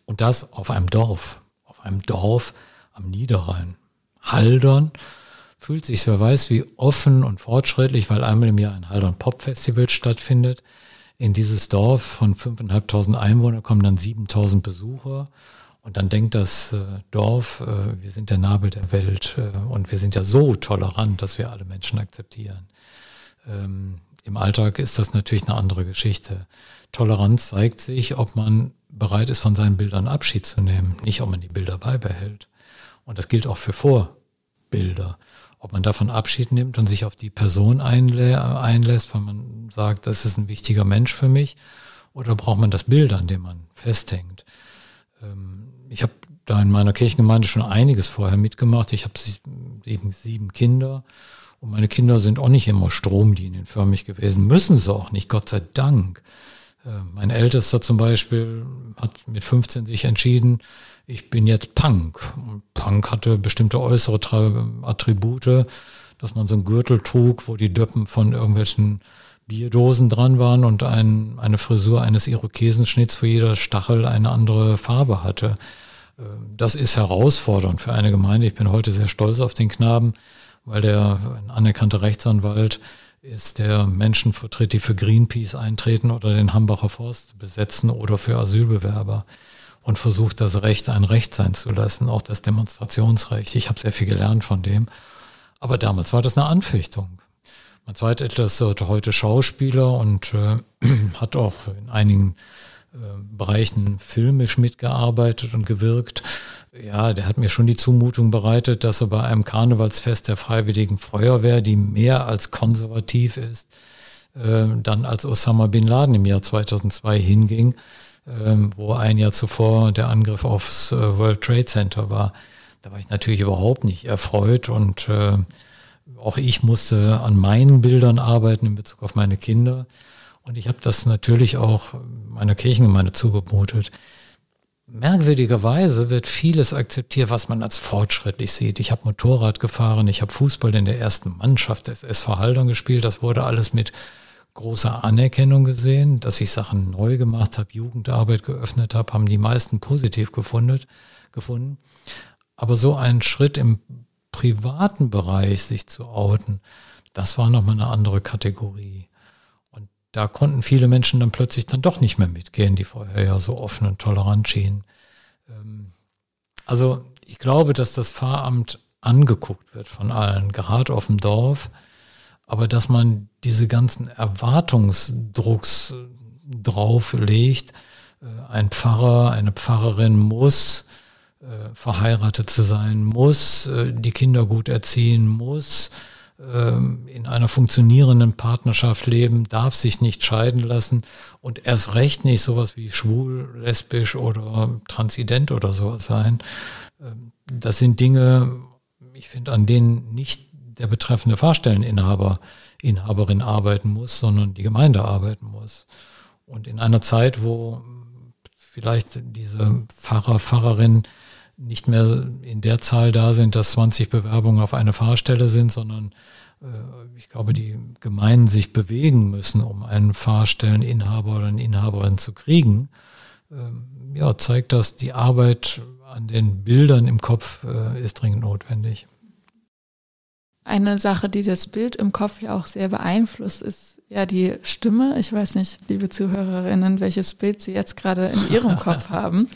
Und das auf einem Dorf, auf einem Dorf am Niederrhein. Haldern fühlt sich, wer weiß, wie offen und fortschrittlich, weil einmal im Jahr ein Haldern Pop Festival stattfindet. In dieses Dorf von 5.500 Einwohnern kommen dann 7.000 Besucher. Und dann denkt das äh, Dorf, äh, wir sind der Nabel der Welt äh, und wir sind ja so tolerant, dass wir alle Menschen akzeptieren. Ähm, Im Alltag ist das natürlich eine andere Geschichte. Toleranz zeigt sich, ob man bereit ist, von seinen Bildern Abschied zu nehmen, nicht ob man die Bilder beibehält. Und das gilt auch für Vorbilder ob man davon Abschied nimmt und sich auf die Person einlä einlässt, weil man sagt, das ist ein wichtiger Mensch für mich, oder braucht man das Bild, an dem man festhängt. Ähm, ich habe da in meiner Kirchengemeinde schon einiges vorher mitgemacht. Ich habe sieben, sieben Kinder und meine Kinder sind auch nicht immer stromlinienförmig gewesen, müssen sie auch nicht, Gott sei Dank. Äh, mein Ältester zum Beispiel hat mit 15 sich entschieden, ich bin jetzt Punk. Und Punk hatte bestimmte äußere Attribute, dass man so einen Gürtel trug, wo die Döppen von irgendwelchen Bierdosen dran waren und ein, eine Frisur eines Irokesenschnitts, wo jeder Stachel eine andere Farbe hatte. Ähm, das ist herausfordernd für eine Gemeinde. Ich bin heute sehr stolz auf den Knaben, weil der ein anerkannter Rechtsanwalt ist, der Menschen vertritt, die für Greenpeace eintreten oder den Hambacher Forst besetzen oder für Asylbewerber und versucht, das Recht ein Recht sein zu lassen, auch das Demonstrationsrecht. Ich habe sehr viel gelernt von dem. Aber damals war das eine Anfechtung. Mein zweiter etwas heute Schauspieler und äh, *clears throat* hat auch in einigen äh, Bereichen filmisch mitgearbeitet und gewirkt. Ja, der hat mir schon die Zumutung bereitet, dass er bei einem Karnevalsfest der Freiwilligen Feuerwehr, die mehr als konservativ ist, äh, dann als Osama bin Laden im Jahr 2002 hinging, wo ein Jahr zuvor der Angriff aufs äh, World Trade Center war. Da war ich natürlich überhaupt nicht erfreut und äh, auch ich musste an meinen Bildern arbeiten in Bezug auf meine Kinder. Und ich habe das natürlich auch meiner Kirchengemeinde zugemutet. Merkwürdigerweise wird vieles akzeptiert, was man als fortschrittlich sieht. Ich habe Motorrad gefahren, ich habe Fußball in der ersten Mannschaft des SV Haldern gespielt. Das wurde alles mit großer Anerkennung gesehen, dass ich Sachen neu gemacht habe, Jugendarbeit geöffnet habe, haben die meisten positiv gefunden. gefunden. Aber so ein Schritt im privaten Bereich sich zu outen, das war nochmal eine andere Kategorie. Und da konnten viele Menschen dann plötzlich dann doch nicht mehr mitgehen, die vorher ja so offen und tolerant schienen. Ähm, also ich glaube, dass das Pfarramt angeguckt wird von allen, gerade auf dem Dorf, aber dass man diese ganzen Erwartungsdrucks drauflegt, äh, ein Pfarrer, eine Pfarrerin muss äh, verheiratet zu sein muss, äh, die Kinder gut erziehen muss, äh, in einer funktionierenden Partnerschaft leben, darf sich nicht scheiden lassen und erst recht nicht sowas wie schwul, lesbisch oder transident oder sowas sein. Ähm, das sind Dinge, ich finde, an denen nicht der betreffende Fahrstelleninhaber, Inhaberin arbeiten muss, sondern die Gemeinde arbeiten muss. Und in einer Zeit, wo vielleicht diese Pfarrer, Pfarrerin nicht mehr in der Zahl da sind, dass 20 Bewerbungen auf eine Fahrstelle sind, sondern äh, ich glaube, die Gemeinden sich bewegen müssen, um einen Fahrstelleninhaber oder eine Inhaberin zu kriegen. Ähm, ja, zeigt das, die Arbeit an den Bildern im Kopf äh, ist dringend notwendig. Eine Sache, die das Bild im Kopf ja auch sehr beeinflusst, ist ja die Stimme. Ich weiß nicht, liebe Zuhörerinnen, welches Bild Sie jetzt gerade in Ihrem *laughs* Kopf haben.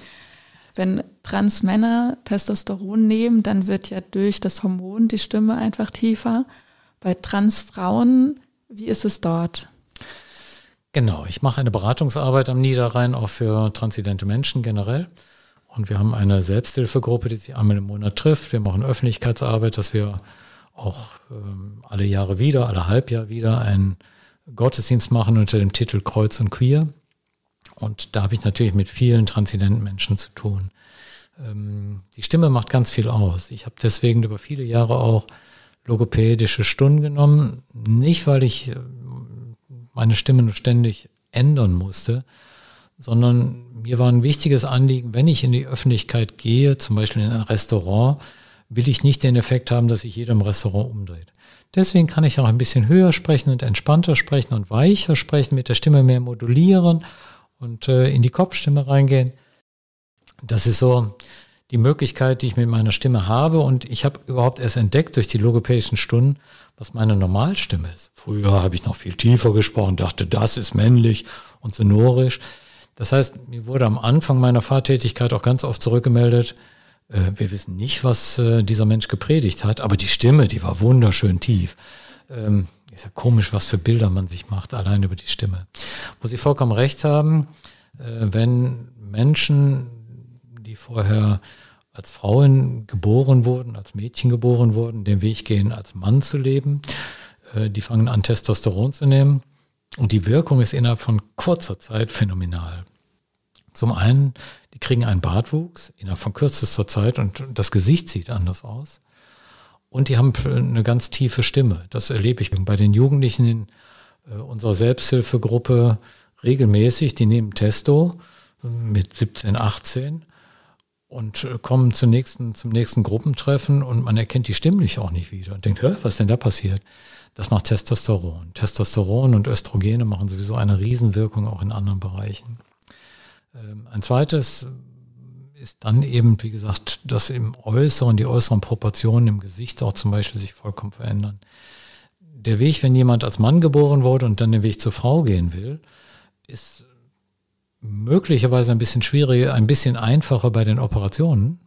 Wenn Transmänner Testosteron nehmen, dann wird ja durch das Hormon die Stimme einfach tiefer. Bei Transfrauen, wie ist es dort? Genau, ich mache eine Beratungsarbeit am Niederrhein auch für transidente Menschen generell. Und wir haben eine Selbsthilfegruppe, die sich einmal im Monat trifft. Wir machen Öffentlichkeitsarbeit, dass wir auch ähm, alle Jahre wieder, alle Halbjahr wieder einen Gottesdienst machen unter dem Titel Kreuz und Queer. Und da habe ich natürlich mit vielen transidenten Menschen zu tun. Ähm, die Stimme macht ganz viel aus. Ich habe deswegen über viele Jahre auch logopädische Stunden genommen. Nicht, weil ich äh, meine Stimme nur ständig ändern musste, sondern mir war ein wichtiges Anliegen, wenn ich in die Öffentlichkeit gehe, zum Beispiel in ein Restaurant, will ich nicht den Effekt haben, dass sich jeder im Restaurant umdreht. Deswegen kann ich auch ein bisschen höher sprechen und entspannter sprechen und weicher sprechen, mit der Stimme mehr modulieren und äh, in die Kopfstimme reingehen. Das ist so die Möglichkeit, die ich mit meiner Stimme habe. Und ich habe überhaupt erst entdeckt durch die logopädischen Stunden, was meine Normalstimme ist. Früher habe ich noch viel tiefer gesprochen, dachte, das ist männlich und sonorisch. Das heißt, mir wurde am Anfang meiner Fahrtätigkeit auch ganz oft zurückgemeldet, äh, wir wissen nicht, was äh, dieser Mensch gepredigt hat, aber die Stimme, die war wunderschön tief. Ähm, ist ja komisch, was für Bilder man sich macht, allein über die Stimme. Wo Sie vollkommen recht haben, äh, wenn Menschen, die vorher als Frauen geboren wurden, als Mädchen geboren wurden, den Weg gehen, als Mann zu leben, äh, die fangen an, Testosteron zu nehmen. Und die Wirkung ist innerhalb von kurzer Zeit phänomenal. Zum einen, die kriegen einen Bartwuchs innerhalb von kürzester Zeit und das Gesicht sieht anders aus. Und die haben eine ganz tiefe Stimme. Das erlebe ich bei den Jugendlichen in äh, unserer Selbsthilfegruppe regelmäßig. Die nehmen Testo äh, mit 17, 18 und äh, kommen zum nächsten, zum nächsten Gruppentreffen und man erkennt die stimmlich auch nicht wieder und denkt, Hä, was denn da passiert? Das macht Testosteron. Testosteron und Östrogene machen sowieso eine Riesenwirkung auch in anderen Bereichen. Ähm, ein zweites ist dann eben, wie gesagt, dass im Äußeren, die äußeren Proportionen im Gesicht auch zum Beispiel sich vollkommen verändern. Der Weg, wenn jemand als Mann geboren wurde und dann den Weg zur Frau gehen will, ist möglicherweise ein bisschen schwieriger, ein bisschen einfacher bei den Operationen.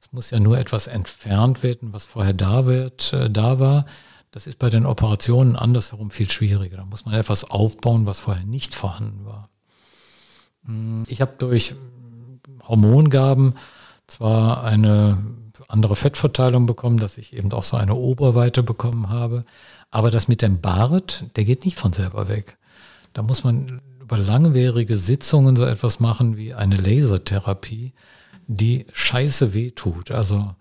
Es muss ja nur etwas entfernt werden, was vorher da wird, äh, da war. Das ist bei den Operationen andersherum viel schwieriger. Da muss man etwas aufbauen, was vorher nicht vorhanden war. Hm, ich habe durch Hormongaben zwar eine andere Fettverteilung bekommen, dass ich eben auch so eine Oberweite bekommen habe, aber das mit dem Bart, der geht nicht von selber weg. Da muss man über langwierige Sitzungen so etwas machen wie eine Lasertherapie, die scheiße weh tut. Also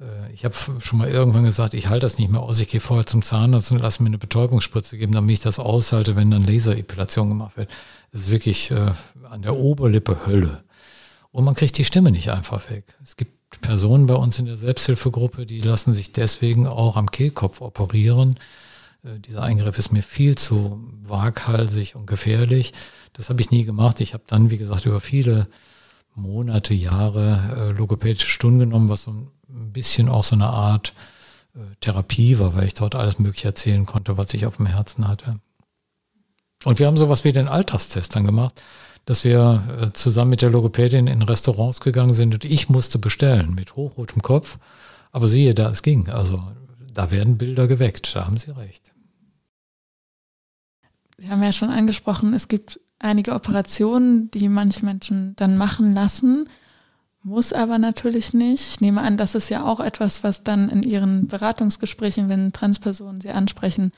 äh, ich habe schon mal irgendwann gesagt, ich halte das nicht mehr aus, ich gehe vorher zum Zahnarzt und lasse mir eine Betäubungsspritze geben, damit ich das aushalte, wenn dann Laserepilation gemacht wird. Das ist wirklich äh, an der Oberlippe Hölle. Und man kriegt die Stimme nicht einfach weg. Es gibt Personen bei uns in der Selbsthilfegruppe, die lassen sich deswegen auch am Kehlkopf operieren. Äh, dieser Eingriff ist mir viel zu waghalsig und gefährlich. Das habe ich nie gemacht. Ich habe dann, wie gesagt, über viele Monate, Jahre äh, logopädische Stunden genommen, was so ein bisschen auch so eine Art äh, Therapie war, weil ich dort alles Mögliche erzählen konnte, was ich auf dem Herzen hatte. Und wir haben sowas wie den Alltagstest dann gemacht, dass wir äh, zusammen mit der Logopädin in Restaurants gegangen sind und ich musste bestellen mit hochrotem Kopf. Aber siehe da, es ging. Also da werden Bilder geweckt, da haben Sie recht. Sie haben ja schon angesprochen, es gibt einige Operationen, die manche Menschen dann machen lassen, muss aber natürlich nicht. Ich nehme an, das ist ja auch etwas, was dann in Ihren Beratungsgesprächen, wenn Transpersonen Sie ansprechen,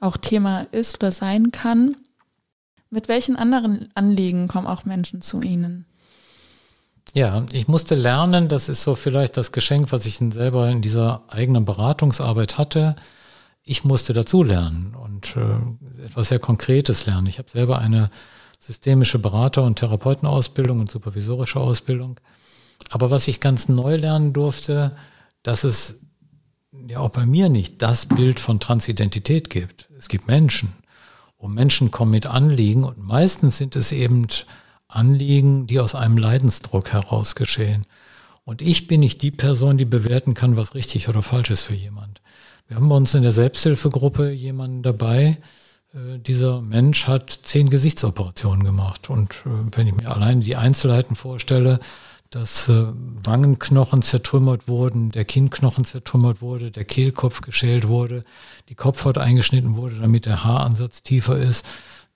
auch Thema ist oder sein kann. Mit welchen anderen Anliegen kommen auch Menschen zu Ihnen? Ja, ich musste lernen, das ist so vielleicht das Geschenk, was ich selber in dieser eigenen Beratungsarbeit hatte. Ich musste dazu lernen und äh, etwas sehr Konkretes lernen. Ich habe selber eine systemische Berater- und Therapeutenausbildung und supervisorische Ausbildung. Aber was ich ganz neu lernen durfte, dass es ja auch bei mir nicht das Bild von Transidentität gibt. Es gibt Menschen und Menschen kommen mit Anliegen und meistens sind es eben Anliegen, die aus einem Leidensdruck heraus geschehen. Und ich bin nicht die Person, die bewerten kann, was richtig oder falsch ist für jemand. Wir haben bei uns in der Selbsthilfegruppe jemanden dabei, äh, dieser Mensch hat zehn Gesichtsoperationen gemacht. Und äh, wenn ich mir allein die Einzelheiten vorstelle, dass äh, Wangenknochen zertrümmert wurden, der Kinnknochen zertrümmert wurde, der Kehlkopf geschält wurde, die Kopfhaut eingeschnitten wurde, damit der Haaransatz tiefer ist.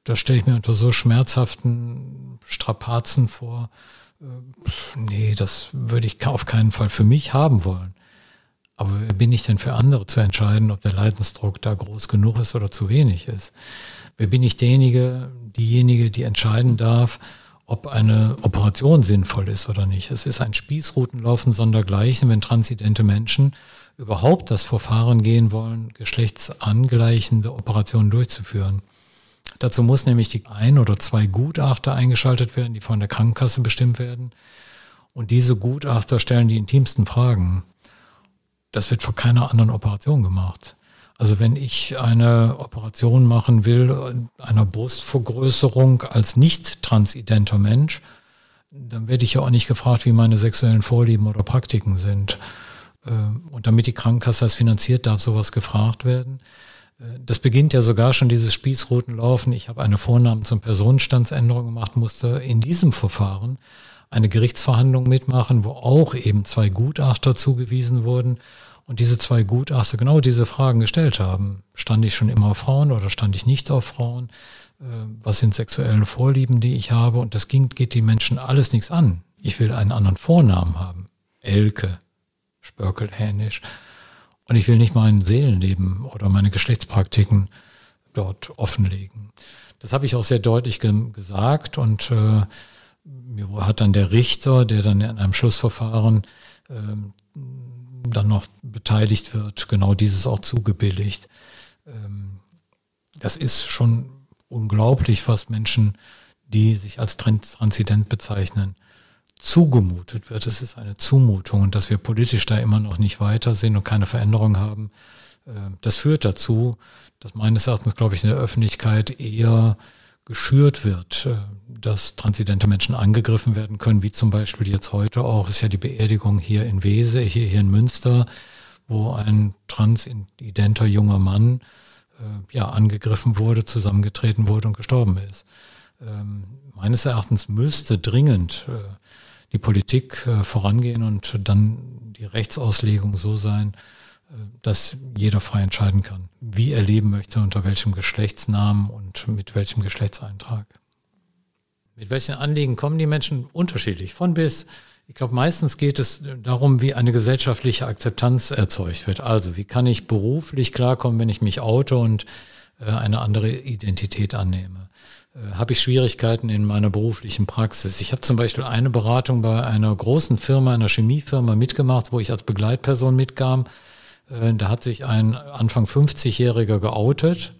Da stelle ich mir unter so schmerzhaften Strapazen vor. Äh, nee, das würde ich auf keinen Fall für mich haben wollen. Aber wer bin ich denn für andere zu entscheiden, ob der Leidensdruck da groß genug ist oder zu wenig ist? Wer bin ich derjenige, diejenige, die entscheiden darf, ob eine Operation sinnvoll ist oder nicht. Es ist ein Spießrutenlaufen sondergleichen, wenn transidente Menschen überhaupt das Verfahren gehen wollen, geschlechtsangleichende Operationen durchzuführen. Dazu muss nämlich die ein oder zwei Gutachter eingeschaltet werden, die von der Krankenkasse bestimmt werden. Und diese Gutachter stellen die intimsten Fragen. Das wird vor keiner anderen Operation gemacht. Also wenn ich eine Operation machen will, einer Brustvergrößerung als nicht transidenter Mensch, dann werde ich ja auch nicht gefragt, wie meine sexuellen Vorlieben oder Praktiken sind. Ähm, und damit die Krankenkasse das finanziert, darf sowas gefragt werden. Äh, das beginnt ja sogar schon dieses Spießrutenlaufen. Ich habe eine Vornamen zum Personenstandsänderung gemacht, musste in diesem Verfahren eine Gerichtsverhandlung mitmachen, wo auch eben zwei Gutachter zugewiesen wurden und diese zwei Gutachter genau diese Fragen gestellt haben. Stand ich schon immer auf Frauen oder stand ich nicht auf Frauen? Äh, was sind sexuelle Vorlieben, die ich habe? Und das ging, geht die Menschen alles nichts an. Ich will einen anderen Vornamen haben. Elke, Spörkel-Hänisch. Und ich will nicht mein Seelenleben oder meine Geschlechtspraktiken dort offenlegen. Das habe ich auch sehr deutlich ge gesagt und äh, mir hat dann der Richter, der dann in einem Schlussverfahren äh, dann noch beteiligt wird, genau dieses auch zugebilligt. Ähm, das ist schon unglaublich, was Menschen, die sich als Transident bezeichnen, zugemutet wird. Es ist eine Zumutung und dass wir politisch da immer noch nicht weiter sind und keine Veränderung haben, äh, das führt dazu, dass meines Erachtens, glaube ich, in der Öffentlichkeit eher geschürt wird, äh, dass transidente Menschen angegriffen werden können, wie zum Beispiel jetzt heute auch, ist ja die Beerdigung hier in Wese, hier, hier in Münster, wo ein transidenter junger Mann äh, ja angegriffen wurde, zusammengetreten wurde und gestorben ist. Ähm, meines Erachtens müsste dringend äh, die Politik äh, vorangehen und dann die Rechtsauslegung so sein, dass jeder frei entscheiden kann, wie er leben möchte, unter welchem Geschlechtsnamen und mit welchem Geschlechtseintrag. Mit welchen Anliegen kommen die Menschen unterschiedlich, von bis. Ich glaube, meistens geht es darum, wie eine gesellschaftliche Akzeptanz erzeugt wird. Also, wie kann ich beruflich klarkommen, wenn ich mich oute und äh, eine andere Identität annehme? Äh, habe ich Schwierigkeiten in meiner beruflichen Praxis? Ich habe zum Beispiel eine Beratung bei einer großen Firma, einer Chemiefirma mitgemacht, wo ich als Begleitperson mitkam. Äh, da hat sich ein Anfang 50-Jähriger geoutet,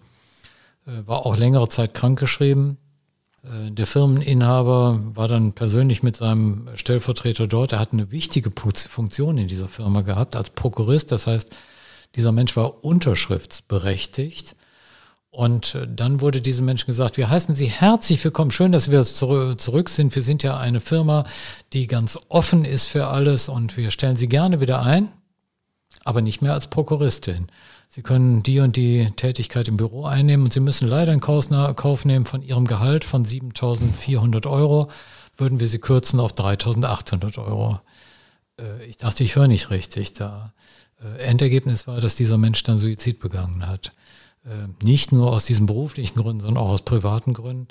äh, war auch längere Zeit krankgeschrieben äh, der Firmeninhaber war dann persönlich mit seinem Stellvertreter dort. Er hat eine wichtige Funktion in dieser Firma gehabt als Prokurist. Das heißt, dieser Mensch war unterschriftsberechtigt. Und dann wurde diesem Menschen gesagt, wir heißen Sie herzlich willkommen. Schön, dass wir zurück sind. Wir sind ja eine Firma, die ganz offen ist für alles und wir stellen Sie gerne wieder ein, aber nicht mehr als Prokuristin. Sie können die und die Tätigkeit im Büro einnehmen und Sie müssen leider in Kauf nehmen von Ihrem Gehalt von 7.400 Euro, würden wir Sie kürzen auf 3.800 Euro. Äh, ich dachte, ich höre nicht richtig da. Äh, Endergebnis war, dass dieser Mensch dann Suizid begangen hat. Äh, nicht nur aus diesen beruflichen Gründen, sondern auch aus privaten Gründen.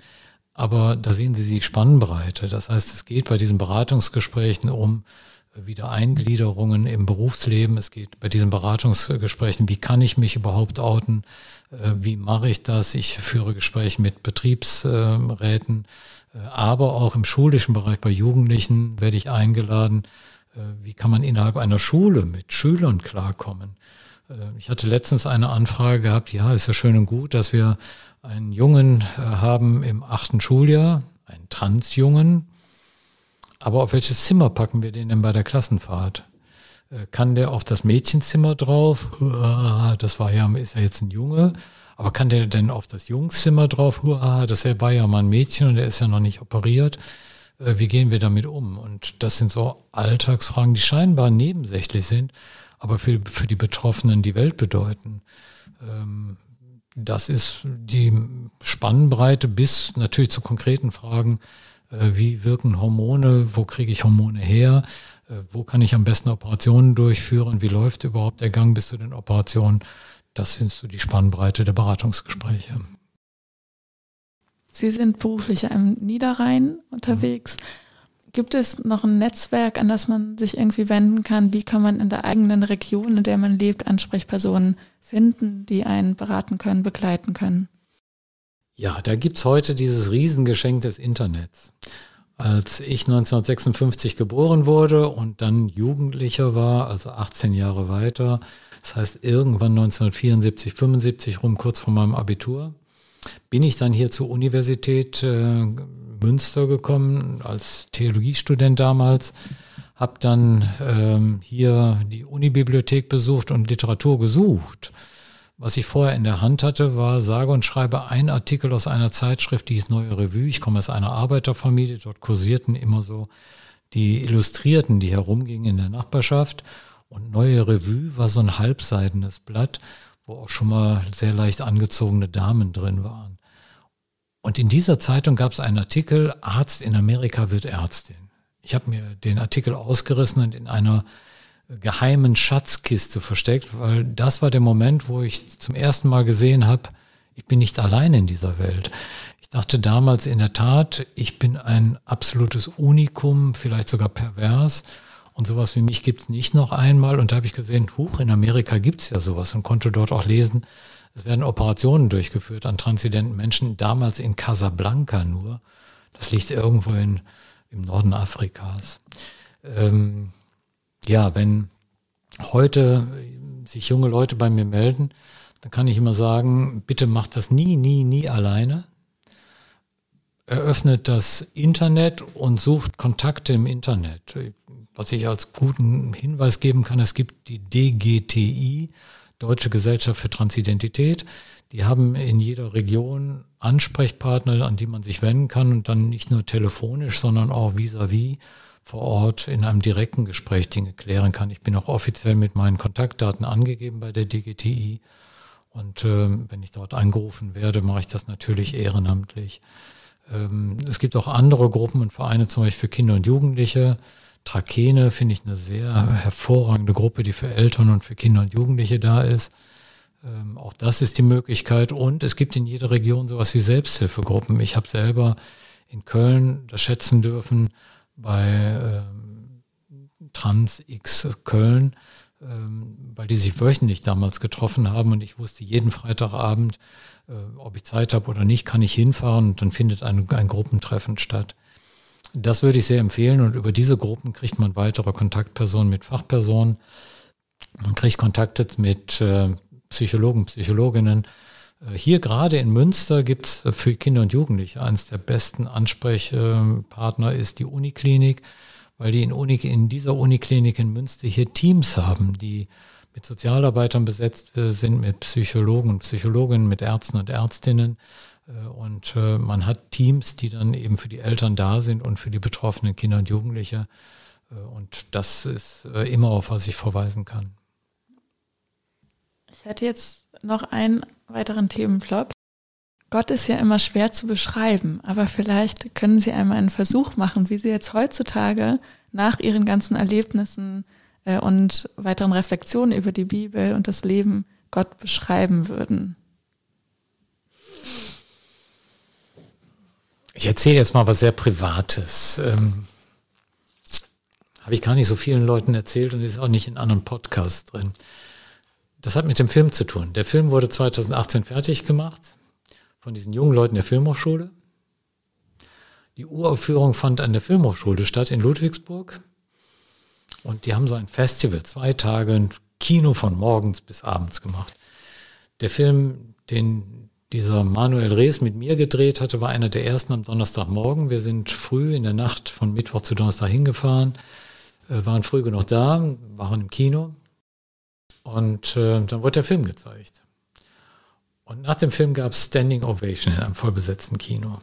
Aber da sehen Sie die Spannbreite. Das heißt, es geht bei diesen Beratungsgesprächen um Wiedereingliederungen im Berufsleben. Es geht bei diesen Beratungsgesprächen, wie kann ich mich überhaupt outen? Äh, wie mache ich das? Ich führe Gespräche mit Betriebsräten, äh, aber auch im schulischen Bereich bei Jugendlichen werde ich eingeladen. Äh, wie kann man innerhalb einer Schule mit Schülern klarkommen? Ich hatte letztens eine Anfrage gehabt, ja, ist ja schön und gut, dass wir einen Jungen haben im achten Schuljahr, einen Transjungen, aber auf welches Zimmer packen wir den denn bei der Klassenfahrt? Äh, kann der auf das Mädchenzimmer drauf? Das war ja, ist ja jetzt ein Junge. Aber kann der denn auf das Jungszimmer drauf? Das war ja mal ein Mädchen und der ist ja noch nicht operiert. Äh, wie gehen wir damit um? Und das sind so Alltagsfragen, die scheinbar nebensächlich sind, aber für, für die Betroffenen die Welt bedeuten. Ähm, das ist die Spannbreite bis natürlich zu konkreten Fragen wie wirken Hormone, wo kriege ich Hormone her, äh, wo kann ich am besten Operationen durchführen, wie läuft überhaupt der Gang bis zu den Operationen. Das sind so die Spannbreite der Beratungsgespräche. Sie sind beruflich im Niederrhein unterwegs. Gibt es noch ein Netzwerk, an das man sich irgendwie wenden kann? Wie kann man in der eigenen Region, in der man lebt, Ansprechpersonen finden, die einen beraten können, begleiten können? Ja, da gibt's heute dieses Riesengeschenk des Internets. Als ich 1956 geboren wurde und dann Jugendlicher war, also 18 Jahre weiter, das heißt irgendwann 1974, 75 rum, kurz vor meinem Abitur, bin ich dann hier zur Universität äh, Münster gekommen, als Theologiestudent damals, habe dann ähm, hier die Unibibliothek besucht und Literatur gesucht. Was ich vorher in der Hand hatte, war sage und schreibe ein Artikel aus einer Zeitschrift, die ist Neue Revue. Ich komme aus einer Arbeiterfamilie, dort kursierten immer so die Illustrierten, die herumgingen in der Nachbarschaft. Und Neue Revue war so ein halbseidenes Blatt, wo auch schon mal sehr leicht angezogene Damen drin waren. Und in dieser Zeitung gab es einen Artikel, Arzt in Amerika wird Ärztin. Ich habe mir den Artikel ausgerissen und in einer geheimen Schatzkiste versteckt, weil das war der Moment, wo ich zum ersten Mal gesehen habe, ich bin nicht allein in dieser Welt. Ich dachte damals in der Tat, ich bin ein absolutes Unikum, vielleicht sogar pervers. Und sowas wie mich gibt es nicht noch einmal. Und da habe ich gesehen, huch, in Amerika gibt es ja sowas und konnte dort auch lesen, es werden Operationen durchgeführt an transidenten Menschen, damals in Casablanca nur. Das liegt irgendwo in, im Norden Afrikas. Ähm, ja, wenn heute sich junge Leute bei mir melden, dann kann ich immer sagen, bitte macht das nie, nie, nie alleine. Eröffnet das Internet und sucht Kontakte im Internet. Was ich als guten Hinweis geben kann, es gibt die DGTI, Deutsche Gesellschaft für Transidentität. Die haben in jeder Region Ansprechpartner, an die man sich wenden kann und dann nicht nur telefonisch, sondern auch vis-à-vis. -vis vor Ort in einem direkten Gespräch Dinge klären kann. Ich bin auch offiziell mit meinen Kontaktdaten angegeben bei der DGTI. Und ähm, wenn ich dort angerufen werde, mache ich das natürlich ehrenamtlich. Ähm, es gibt auch andere Gruppen und Vereine, zum Beispiel für Kinder und Jugendliche. Trakene finde ich eine sehr hervorragende Gruppe, die für Eltern und für Kinder und Jugendliche da ist. Ähm, auch das ist die Möglichkeit. Und es gibt in jeder Region sowas wie Selbsthilfegruppen. Ich habe selber in Köln das schätzen dürfen, bei Trans X Köln, ähm, weil die sich wöchentlich damals getroffen haben und ich wusste jeden Freitagabend, äh, ob ich Zeit habe oder nicht, kann ich hinfahren und dann findet ein, ein Gruppentreffen statt. Das würde ich sehr empfehlen und über diese Gruppen kriegt man weitere Kontaktpersonen mit Fachpersonen. Man kriegt Kontakte mit äh, Psychologen, Psychologinnen. Äh, hier gerade in Münster gibt es für Kinder und Jugendliche eines der besten Ansprechpartner ist die Uniklinik, weil die in, Uni, in dieser Uniklinik in Münster hier Teams haben, die mit Sozialarbeitern besetzt äh, sind, mit Psychologen und Psychologinnen, mit Ärzten und Ärztinnen. Äh, und man hat Teams, die dann eben für die Eltern da sind und für die betroffenen Kinder und Jugendliche. Und das ist immer, auf was ich verweisen kann. Ich hätte jetzt noch einen weiteren Themenflop. Gott ist ja immer schwer zu beschreiben, aber vielleicht können Sie einmal einen Versuch machen, wie Sie jetzt heutzutage nach Ihren ganzen Erlebnissen äh, und weiteren Reflexionen über die Bibel und das Leben Gott beschreiben würden. Ich erzähle jetzt mal was sehr Privates. Ähm, Habe ich gar nicht so vielen Leuten erzählt und ist auch nicht in anderen Podcasts drin. Das hat mit dem Film zu tun. Der Film wurde 2018 fertig gemacht von diesen jungen Leuten der Filmhochschule. Die Uraufführung fand an der Filmhochschule statt in Ludwigsburg. Und die haben so ein Festival, zwei Tage, ein Kino von morgens bis abends gemacht. Der Film, den dieser Manuel Rees mit mir gedreht hatte, war einer der ersten am Donnerstagmorgen. Wir sind früh in der Nacht von Mittwoch zu Donnerstag hingefahren, äh, waren früh genug da, waren im Kino. Und äh, dann wurde der Film gezeigt. Und nach dem Film gab es Standing Ovation in einem vollbesetzten Kino.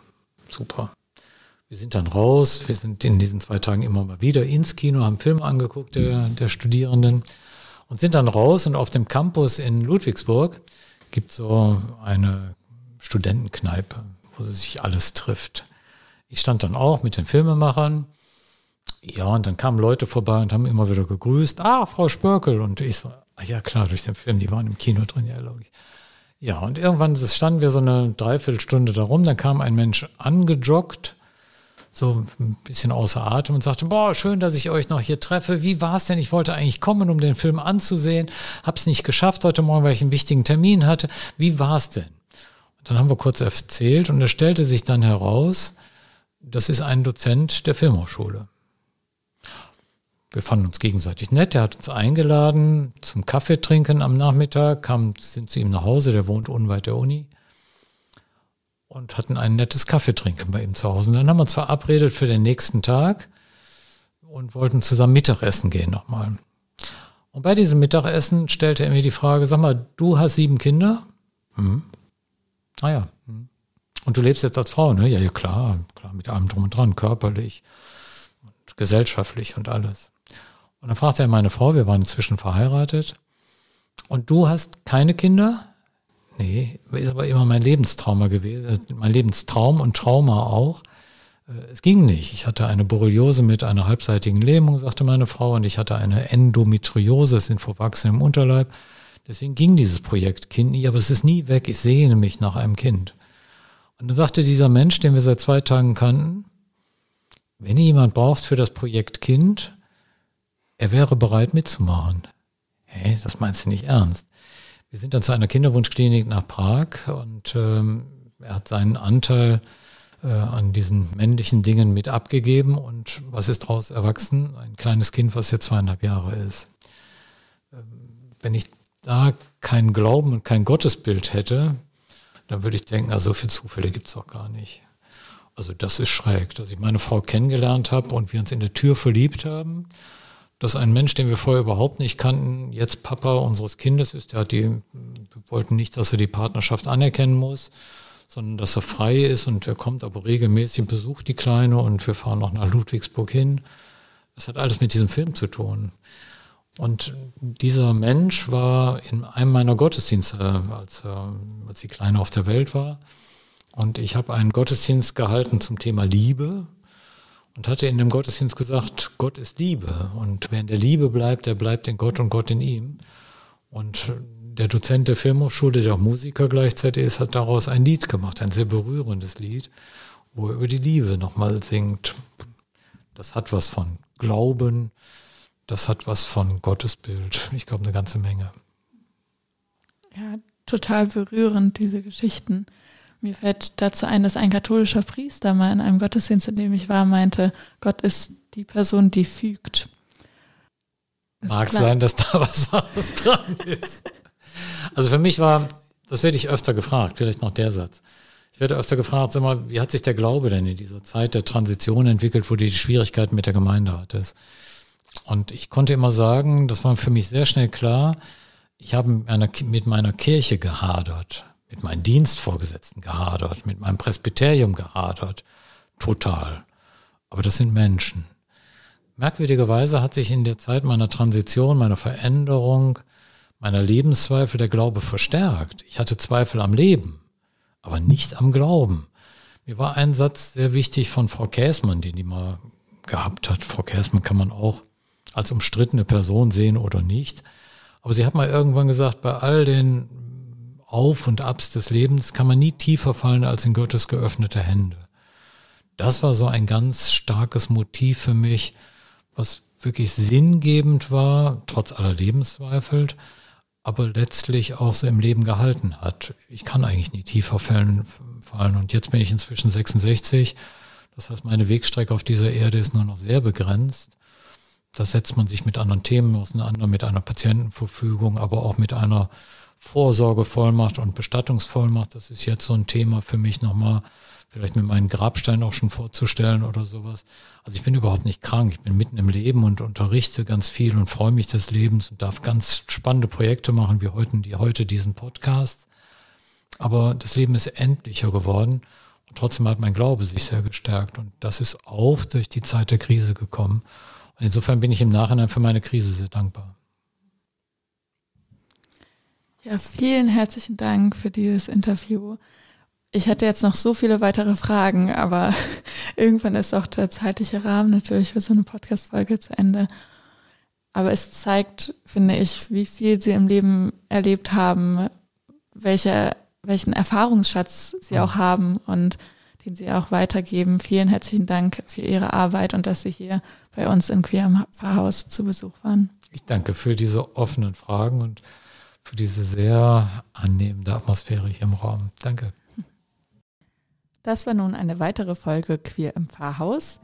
Super. Wir sind dann raus, wir sind in diesen zwei Tagen immer mal wieder ins Kino, haben Filme angeguckt der, der Studierenden und sind dann raus und auf dem Campus in Ludwigsburg gibt so eine Studentenkneipe, wo sich alles trifft. Ich stand dann auch mit den Filmemachern. Ja, und dann kamen Leute vorbei und haben immer wieder gegrüßt. Ah, Frau Spörkel. Und ich so, ja, klar, durch den Film, die waren im Kino drin, ja, ich. Ja, und irgendwann standen wir so eine Dreiviertelstunde da rum, dann kam ein Mensch angejoggt, so ein bisschen außer Atem und sagte, boah, schön, dass ich euch noch hier treffe. Wie war es denn? Ich wollte eigentlich kommen, um den Film anzusehen, hab's nicht geschafft heute Morgen, weil ich einen wichtigen Termin hatte. Wie war es denn? Und dann haben wir kurz erzählt und es stellte sich dann heraus, das ist ein Dozent der Filmhochschule wir fanden uns gegenseitig nett. Er hat uns eingeladen zum Kaffee trinken am Nachmittag, kam, sind zu ihm nach Hause, der wohnt unweit der Uni und hatten ein nettes Kaffee trinken bei ihm zu Hause. Und dann haben wir uns verabredet für den nächsten Tag und wollten zusammen Mittagessen gehen nochmal. Und bei diesem Mittagessen stellte er mir die Frage, sag mal, du hast sieben Kinder? Hm. Ah ja. Hm. Und du lebst jetzt als Frau, ne? Ja, ja, klar, klar, mit allem drum und dran, körperlich und gesellschaftlich und alles. Und dann fragte er meine Frau, wir waren inzwischen verheiratet. Und du hast keine Kinder? Nee, ist aber immer mein Lebenstrauma gewesen, äh, mein Lebenstraum und Trauma auch. Äh, es ging nicht. Ich hatte eine Borreliose mit einer halbseitigen Lähmung, sagte meine Frau, und ich hatte eine Endometriose, das sind Verwachsene im Unterleib. Deswegen ging dieses Projekt Kind nie, aber es ist nie weg. Ich sehne mich nach einem Kind. Und dann sagte dieser Mensch, den wir seit zwei Tagen kannten, wenn ihr jemand braucht für das Projekt Kind, er wäre bereit mitzumachen. Hey, das meinst du nicht ernst? Wir sind dann zu einer Kinderwunschklinik nach Prag und ähm, er hat seinen Anteil äh, an diesen männlichen Dingen mit abgegeben und was ist daraus erwachsen? Ein kleines Kind, was jetzt zweieinhalb Jahre ist. Ähm, wenn ich da keinen Glauben und kein Gottesbild hätte, dann würde ich denken, also so viele Zufälle gibt es auch gar nicht. Also das ist schräg, dass ich meine Frau kennengelernt habe und wir uns in der Tür verliebt haben dass ein Mensch, den wir vorher überhaupt nicht kannten, jetzt Papa unseres Kindes ist. Der hat die, wir wollten nicht, dass er die Partnerschaft anerkennen muss, sondern dass er frei ist und er kommt aber regelmäßig, besucht die Kleine und wir fahren noch nach Ludwigsburg hin. Das hat alles mit diesem Film zu tun. Und dieser Mensch war in einem meiner Gottesdienste, als, als die Kleine auf der Welt war. Und ich habe einen Gottesdienst gehalten zum Thema Liebe und hatte in dem Gottesdienst gesagt, Gott ist Liebe. Und wer in der Liebe bleibt, der bleibt in Gott und Gott in ihm. Und der Dozent der Filmhochschule, der auch Musiker gleichzeitig ist, hat daraus ein Lied gemacht, ein sehr berührendes Lied, wo er über die Liebe nochmal singt. Das hat was von Glauben, das hat was von Gottesbild. Ich glaube, eine ganze Menge. Ja, total berührend, diese Geschichten. Mir fällt dazu ein, dass ein katholischer Priester mal in einem Gottesdienst, in dem ich war, meinte, Gott ist die Person, die fügt. Ist Mag klar. sein, dass da was Wahres dran ist. Also für mich war, das werde ich öfter gefragt, vielleicht noch der Satz. Ich werde öfter gefragt, sag mal, wie hat sich der Glaube denn in dieser Zeit der Transition entwickelt, wo du die Schwierigkeiten mit der Gemeinde hattest? Und ich konnte immer sagen, das war für mich sehr schnell klar, ich habe mit meiner Kirche gehadert, mit meinen Dienstvorgesetzten gehadert, mit meinem Presbyterium gehadert. Total. Aber das sind Menschen. Merkwürdigerweise hat sich in der Zeit meiner Transition, meiner Veränderung, meiner Lebenszweifel der Glaube verstärkt. Ich hatte Zweifel am Leben, aber nicht am Glauben. Mir war ein Satz sehr wichtig von Frau Käßmann, den die mal gehabt hat. Frau Käßmann kann man auch als umstrittene Person sehen oder nicht. Aber sie hat mal irgendwann gesagt, bei all den Auf und Abs des Lebens kann man nie tiefer fallen als in Gottes geöffnete Hände. Das war so ein ganz starkes Motiv für mich, was wirklich sinngebend war, trotz aller Lebenszweifel, aber letztlich auch so im Leben gehalten hat. Ich kann eigentlich nie tiefer fallen. Und jetzt bin ich inzwischen 66. Das heißt, meine Wegstrecke auf dieser Erde ist nur noch sehr begrenzt. Da setzt man sich mit anderen Themen auseinander, mit einer Patientenverfügung, aber auch mit einer Vorsorgevollmacht und Bestattungsvollmacht. Das ist jetzt so ein Thema für mich nochmal, vielleicht mit meinen Grabsteinen auch schon vorzustellen oder sowas. Also ich bin überhaupt nicht krank. Ich bin mitten im Leben und unterrichte ganz viel und freue mich des Lebens und darf ganz spannende Projekte machen, wie heute, die heute diesen Podcast. Aber das Leben ist endlicher geworden und trotzdem hat mein Glaube sich sehr gestärkt und das ist auch durch die Zeit der Krise gekommen. Und insofern bin ich im Nachhinein für meine Krise sehr dankbar. Ja, vielen herzlichen Dank für dieses Interview. Ich hätte jetzt noch so viele weitere Fragen, aber *laughs* irgendwann ist auch der zeitliche Rahmen natürlich für so eine Podcast-Folge zu Ende. Aber es zeigt, finde ich, wie viel Sie im Leben erlebt haben, welche, welchen Erfahrungsschatz Sie auch haben und den Sie auch weitergeben. Vielen herzlichen Dank für Ihre Arbeit und dass Sie hier bei uns in Queer im Pfarrhaus zu Besuch waren. Ich danke für diese offenen Fragen und für diese sehr annehmende Atmosphäre hier im Raum. Danke. Das war nun eine weitere Folge Queer im Pfarrhaus.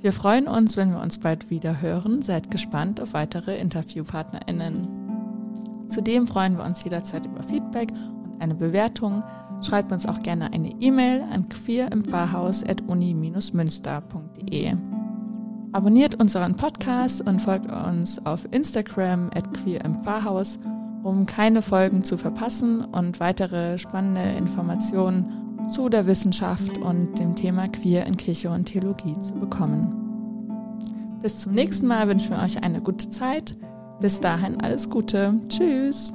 Wir freuen uns, wenn wir uns bald wieder hören. Seid gespannt auf weitere InterviewpartnerInnen. Zudem freuen wir uns jederzeit über Feedback und eine Bewertung. Schreibt uns auch gerne eine E-Mail an queerimpfarrhaus.uni-münster.de. Abonniert unseren Podcast und folgt uns auf Instagram at queerimpfarrhaus, um keine Folgen zu verpassen und weitere spannende Informationen zu der Wissenschaft und dem Thema Queer in Kirche und Theologie zu bekommen. Bis zum nächsten Mal wünschen wir euch eine gute Zeit. Bis dahin alles Gute. Tschüss.